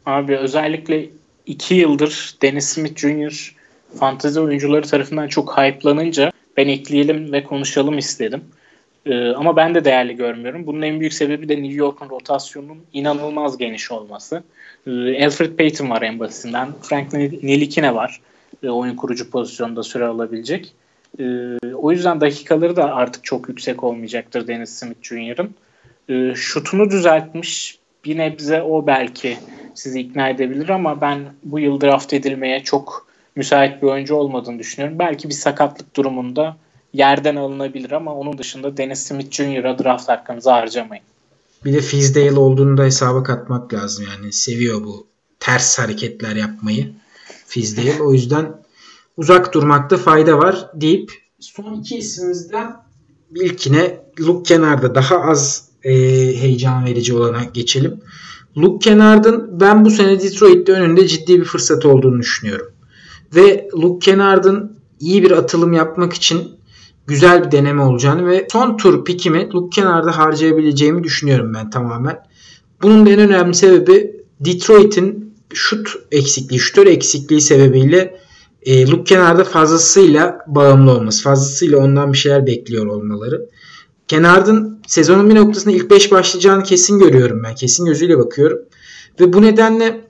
Abi özellikle iki yıldır Dennis Smith Jr. fantezi oyuncuları tarafından çok hype'lanınca ben ekleyelim ve konuşalım istedim. Ee, ama ben de değerli görmüyorum. Bunun en büyük sebebi de New York'un rotasyonunun inanılmaz geniş olması. Ee, Alfred Payton var en basitinden. Frank Nilikine var. Ee, oyun kurucu pozisyonda süre alabilecek. E, o yüzden dakikaları da artık çok yüksek olmayacaktır Dennis Smith Jr.'ın. E, şutunu düzeltmiş. Bir nebze o belki sizi ikna edebilir ama ben bu yıl draft edilmeye çok müsait bir oyuncu olmadığını düşünüyorum. Belki bir sakatlık durumunda yerden alınabilir ama onun dışında Dennis Smith Jr.'a draft hakkınızı harcamayın. Bir de Fizdale olduğunu da hesaba katmak lazım. Yani seviyor bu ters hareketler yapmayı. Fizdale. O yüzden uzak durmakta fayda var deyip son iki isimimizden ilkine Luke Kennard'a daha az e, heyecan verici olana geçelim. Luke Kennard'ın ben bu sene Detroit'te önünde ciddi bir fırsat olduğunu düşünüyorum. Ve Luke Kennard'ın iyi bir atılım yapmak için güzel bir deneme olacağını ve son tur pikimi Luke Kennard'a harcayabileceğimi düşünüyorum ben tamamen. Bunun en önemli sebebi Detroit'in şut eksikliği, şutör eksikliği sebebiyle e, Luke kenarda fazlasıyla bağımlı olması. Fazlasıyla ondan bir şeyler bekliyor olmaları. Kenard'ın sezonun bir noktasında ilk 5 başlayacağını kesin görüyorum ben. Kesin gözüyle bakıyorum. Ve bu nedenle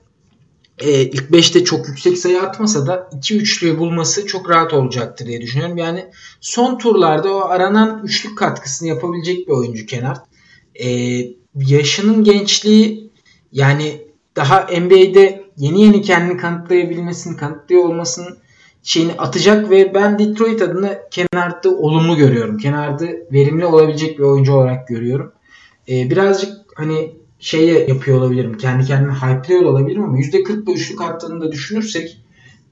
e, ilk 5'te çok yüksek sayı atmasa da 2 üçlüyü bulması çok rahat olacaktır diye düşünüyorum. Yani son turlarda o aranan üçlük katkısını yapabilecek bir oyuncu kenar. E, yaşının gençliği yani daha NBA'de yeni yeni kendini kanıtlayabilmesini, kanıtlıyor olmasının şeyini atacak ve ben Detroit adına kenarda olumlu görüyorum. Kenarda verimli olabilecek bir oyuncu olarak görüyorum. Ee, birazcık hani şey yapıyor olabilirim. Kendi kendime hype'lıyor olabilirim ama %40'la üçlük attığını da düşünürsek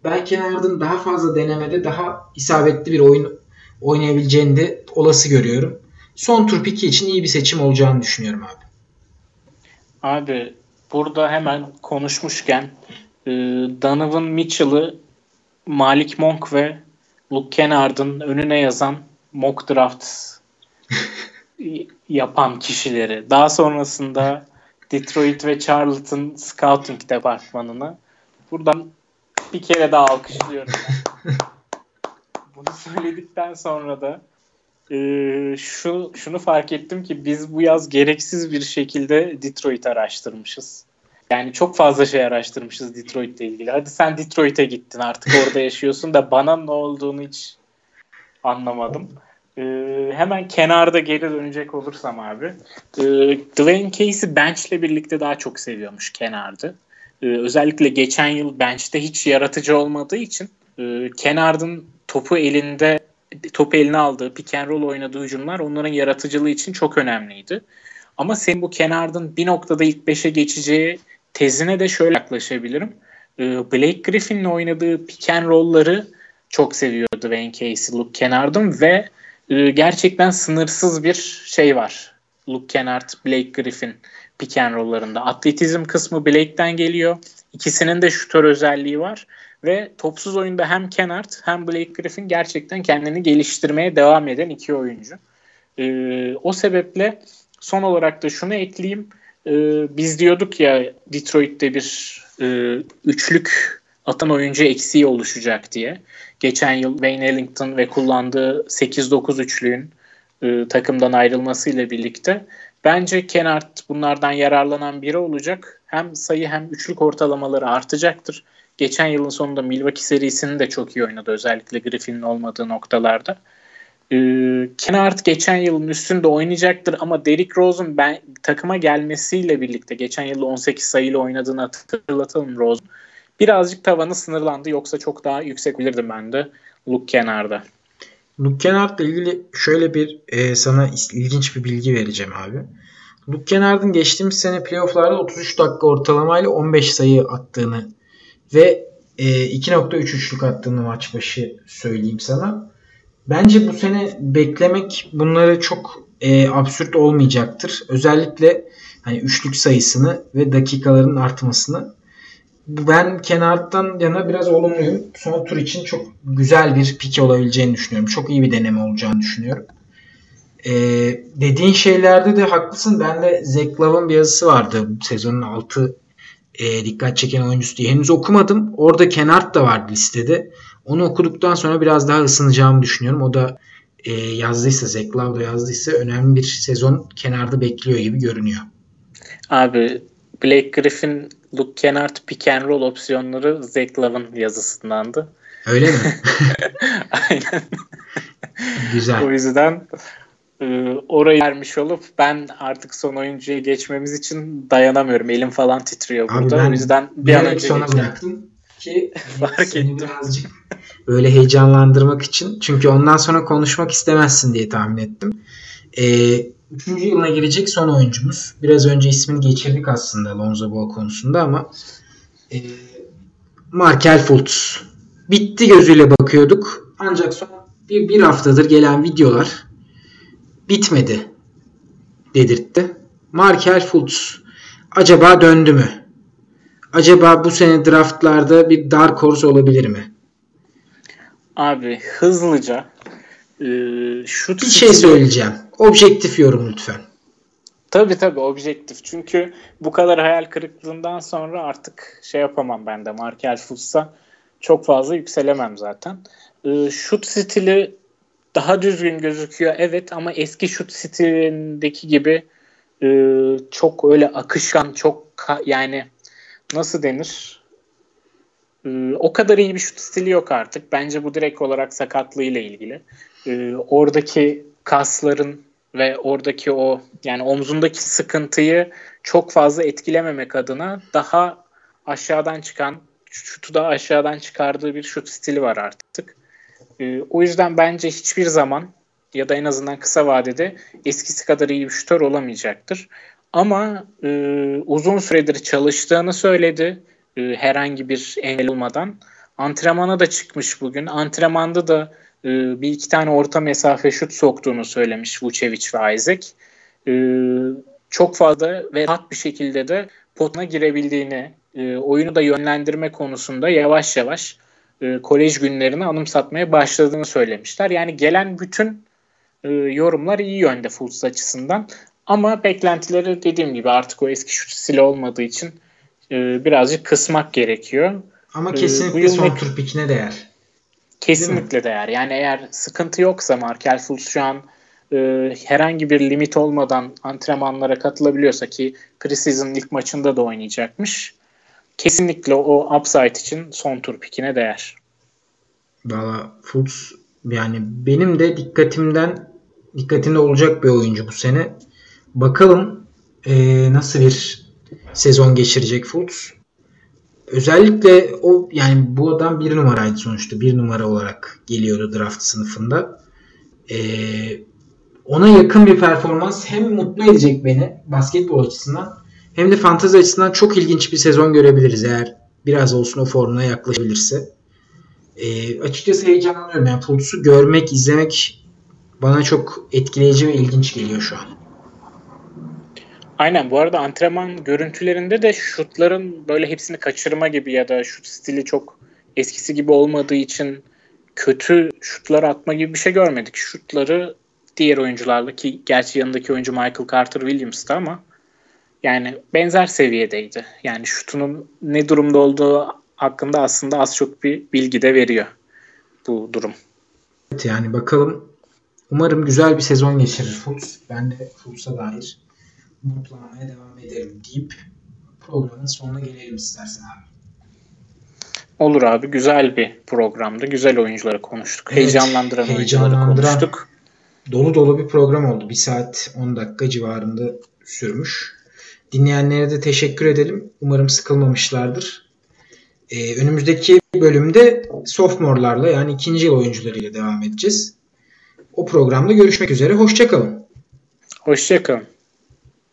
ben kenardan daha fazla denemede daha isabetli bir oyun oynayabileceğini de olası görüyorum. Son tur piki için iyi bir seçim olacağını düşünüyorum abi. Abi burada hemen konuşmuşken e, Donovan Mitchell'ı Malik Monk ve Luke Kennard'ın önüne yazan mock draft yapan kişileri. Daha sonrasında Detroit ve Charlotte scouting departmanını buradan bir kere daha alkışlıyorum. Bunu söyledikten sonra da e, şu şunu fark ettim ki biz bu yaz gereksiz bir şekilde Detroit araştırmışız. Yani çok fazla şey araştırmışız Detroit ile ilgili. Hadi sen Detroit'e gittin artık orada yaşıyorsun da bana ne olduğunu hiç anlamadım. Ee, hemen kenarda geri dönecek olursam abi. E, Dwayne Casey bench'le birlikte daha çok seviyormuş kenarda. Ee, özellikle geçen yıl bench'te hiç yaratıcı olmadığı için e, kenardın topu elinde topu eline aldığı pick and roll oynadığı hücumlar onların yaratıcılığı için çok önemliydi. Ama senin bu kenardın bir noktada ilk beşe geçeceği tezine de şöyle yaklaşabilirim. Ee, Blake Griffin'le oynadığı pick and roll'ları çok seviyordu Dwayne Casey, Luke Kennard'ın ve e, gerçekten sınırsız bir şey var. Luke Kennard, Blake Griffin pick and roll'larında. Atletizm kısmı Blake'den geliyor. İkisinin de şutör özelliği var. Ve topsuz oyunda hem Kennard hem Blake Griffin gerçekten kendini geliştirmeye devam eden iki oyuncu. Ee, o sebeple son olarak da şunu ekleyeyim. Ee, biz diyorduk ya Detroit'te bir e, üçlük atan oyuncu eksiği oluşacak diye. Geçen yıl Wayne Ellington ve kullandığı 8-9 üçlüğün e, takımdan ayrılmasıyla birlikte bence Kennard bunlardan yararlanan biri olacak. Hem sayı hem üçlük ortalamaları artacaktır. Geçen yılın sonunda Milwaukee serisini de çok iyi oynadı. Özellikle Griffin'in olmadığı noktalarda. Ee, Kennard geçen yılın üstünde oynayacaktır ama Derrick Rose'un ben, takıma gelmesiyle birlikte geçen yıl 18 sayıyla oynadığını hatırlatalım Rose. Birazcık tavanı sınırlandı yoksa çok daha yüksek bilirdim ben de Luke Kennard'a. Luke Kennard'la ilgili şöyle bir e, sana ilginç bir bilgi vereceğim abi. Luke Kennard'ın geçtiğimiz sene playofflarda 33 dakika ortalamayla 15 sayı attığını ve e, 2.3 üçlük attığını maç başı söyleyeyim sana. Bence bu sene beklemek bunları çok e, absürt olmayacaktır. Özellikle hani üçlük sayısını ve dakikaların artmasını. Ben kenardan yana biraz olumluyum. Son tur için çok güzel bir pike olabileceğini düşünüyorum. Çok iyi bir deneme olacağını düşünüyorum. Ee, dediğin şeylerde de haklısın. Ben de Zach bir yazısı vardı. Sezonun 6 e, dikkat çeken oyuncusu diye. Henüz okumadım. Orada Kenard da vardı listede. Onu okuduktan sonra biraz daha ısınacağımı düşünüyorum. O da e, yazdıysa, Zach Love da yazdıysa önemli bir sezon kenarda bekliyor gibi görünüyor. Abi Blake Griffin, Luke Kennard pick and roll opsiyonları Zach Love'ın yazısındandı. Öyle mi? Aynen. Güzel. O yüzden e, orayı vermiş olup ben artık son oyuncuya geçmemiz için dayanamıyorum. Elim falan titriyor Abi burada. Ben, o yüzden bir an önce sona bıraktım ki fark ettim. birazcık böyle heyecanlandırmak için. Çünkü ondan sonra konuşmak istemezsin diye tahmin ettim. Ee, üçüncü yılına girecek son oyuncumuz. Biraz önce ismini geçirdik aslında Lonzo Ball konusunda ama e, Markel Fultz. Bitti gözüyle bakıyorduk. Ancak son bir, bir haftadır gelen videolar bitmedi dedirtti. Markel Fultz acaba döndü mü? Acaba bu sene draftlarda bir dark horse olabilir mi? Abi hızlıca e, şut bir şey söyleyeceğim. Objektif yorum lütfen. Tabii tabii objektif. Çünkü bu kadar hayal kırıklığından sonra artık şey yapamam ben de. Markel Fultz'a çok fazla yükselemem zaten. E, şut stili daha düzgün gözüküyor evet ama eski şut stilindeki gibi e, çok öyle akışkan çok yani nasıl denir Ee, o kadar iyi bir şut stili yok artık. Bence bu direkt olarak sakatlığıyla ilgili. Ee, oradaki kasların ve oradaki o yani omzundaki sıkıntıyı çok fazla etkilememek adına daha aşağıdan çıkan şutu da aşağıdan çıkardığı bir şut stili var artık. Ee, o yüzden bence hiçbir zaman ya da en azından kısa vadede eskisi kadar iyi bir şutör olamayacaktır. Ama e, uzun süredir çalıştığını söyledi e, herhangi bir engel olmadan. Antrenmana da çıkmış bugün. Antrenmanda da e, bir iki tane orta mesafe şut soktuğunu söylemiş Vucevic ve Isaac. E, çok fazla ve rahat bir şekilde de potuna girebildiğini, e, oyunu da yönlendirme konusunda yavaş yavaş e, kolej günlerini anımsatmaya başladığını söylemişler. Yani gelen bütün e, yorumlar iyi yönde Fultz açısından. Ama beklentileri dediğim gibi artık o eski şut stili olmadığı için e, birazcık kısmak gerekiyor. Ama e, kesinlikle ee, son tur pikine değer. Kesinlikle değer. Yani eğer sıkıntı yoksa Markel Fultz şu an e, herhangi bir limit olmadan antrenmanlara katılabiliyorsa ki preseason ilk maçında da oynayacakmış. Kesinlikle o upside için son tur pikine değer. Valla Fultz yani benim de dikkatimden dikkatimde olacak bir oyuncu bu sene. Bakalım e, nasıl bir sezon geçirecek Fultz. Özellikle o yani bu adam bir numaraydı sonuçta. Bir numara olarak geliyordu draft sınıfında. E, ona yakın bir performans hem mutlu edecek beni basketbol açısından hem de fantezi açısından çok ilginç bir sezon görebiliriz eğer biraz olsun o formuna yaklaşabilirse. E, açıkçası heyecanlanıyorum. Yani Fultz'u görmek, izlemek bana çok etkileyici ve ilginç geliyor şu an. Aynen bu arada antrenman görüntülerinde de şutların böyle hepsini kaçırma gibi ya da şut stili çok eskisi gibi olmadığı için kötü şutlar atma gibi bir şey görmedik. Şutları diğer oyuncularla ki gerçi yanındaki oyuncu Michael Carter Williams'tı ama yani benzer seviyedeydi. Yani şutunun ne durumda olduğu hakkında aslında az çok bir bilgi de veriyor bu durum. Evet yani bakalım. Umarım güzel bir sezon geçirir Fultz. Ben de Fultz'a dair umutlanmaya devam ederim deyip programın sonuna gelelim istersen abi. Olur abi. Güzel bir programdı. Güzel oyuncuları konuştuk. Evet, heyecanlandıran, heyecanlandıran oyuncuları konuştuk. Dolu dolu bir program oldu. Bir saat 10 dakika civarında sürmüş. Dinleyenlere de teşekkür edelim. Umarım sıkılmamışlardır. Ee, önümüzdeki bölümde sophomore'larla yani ikinci yıl oyuncularıyla devam edeceğiz. O programda görüşmek üzere. Hoşçakalın. Hoşçakalın.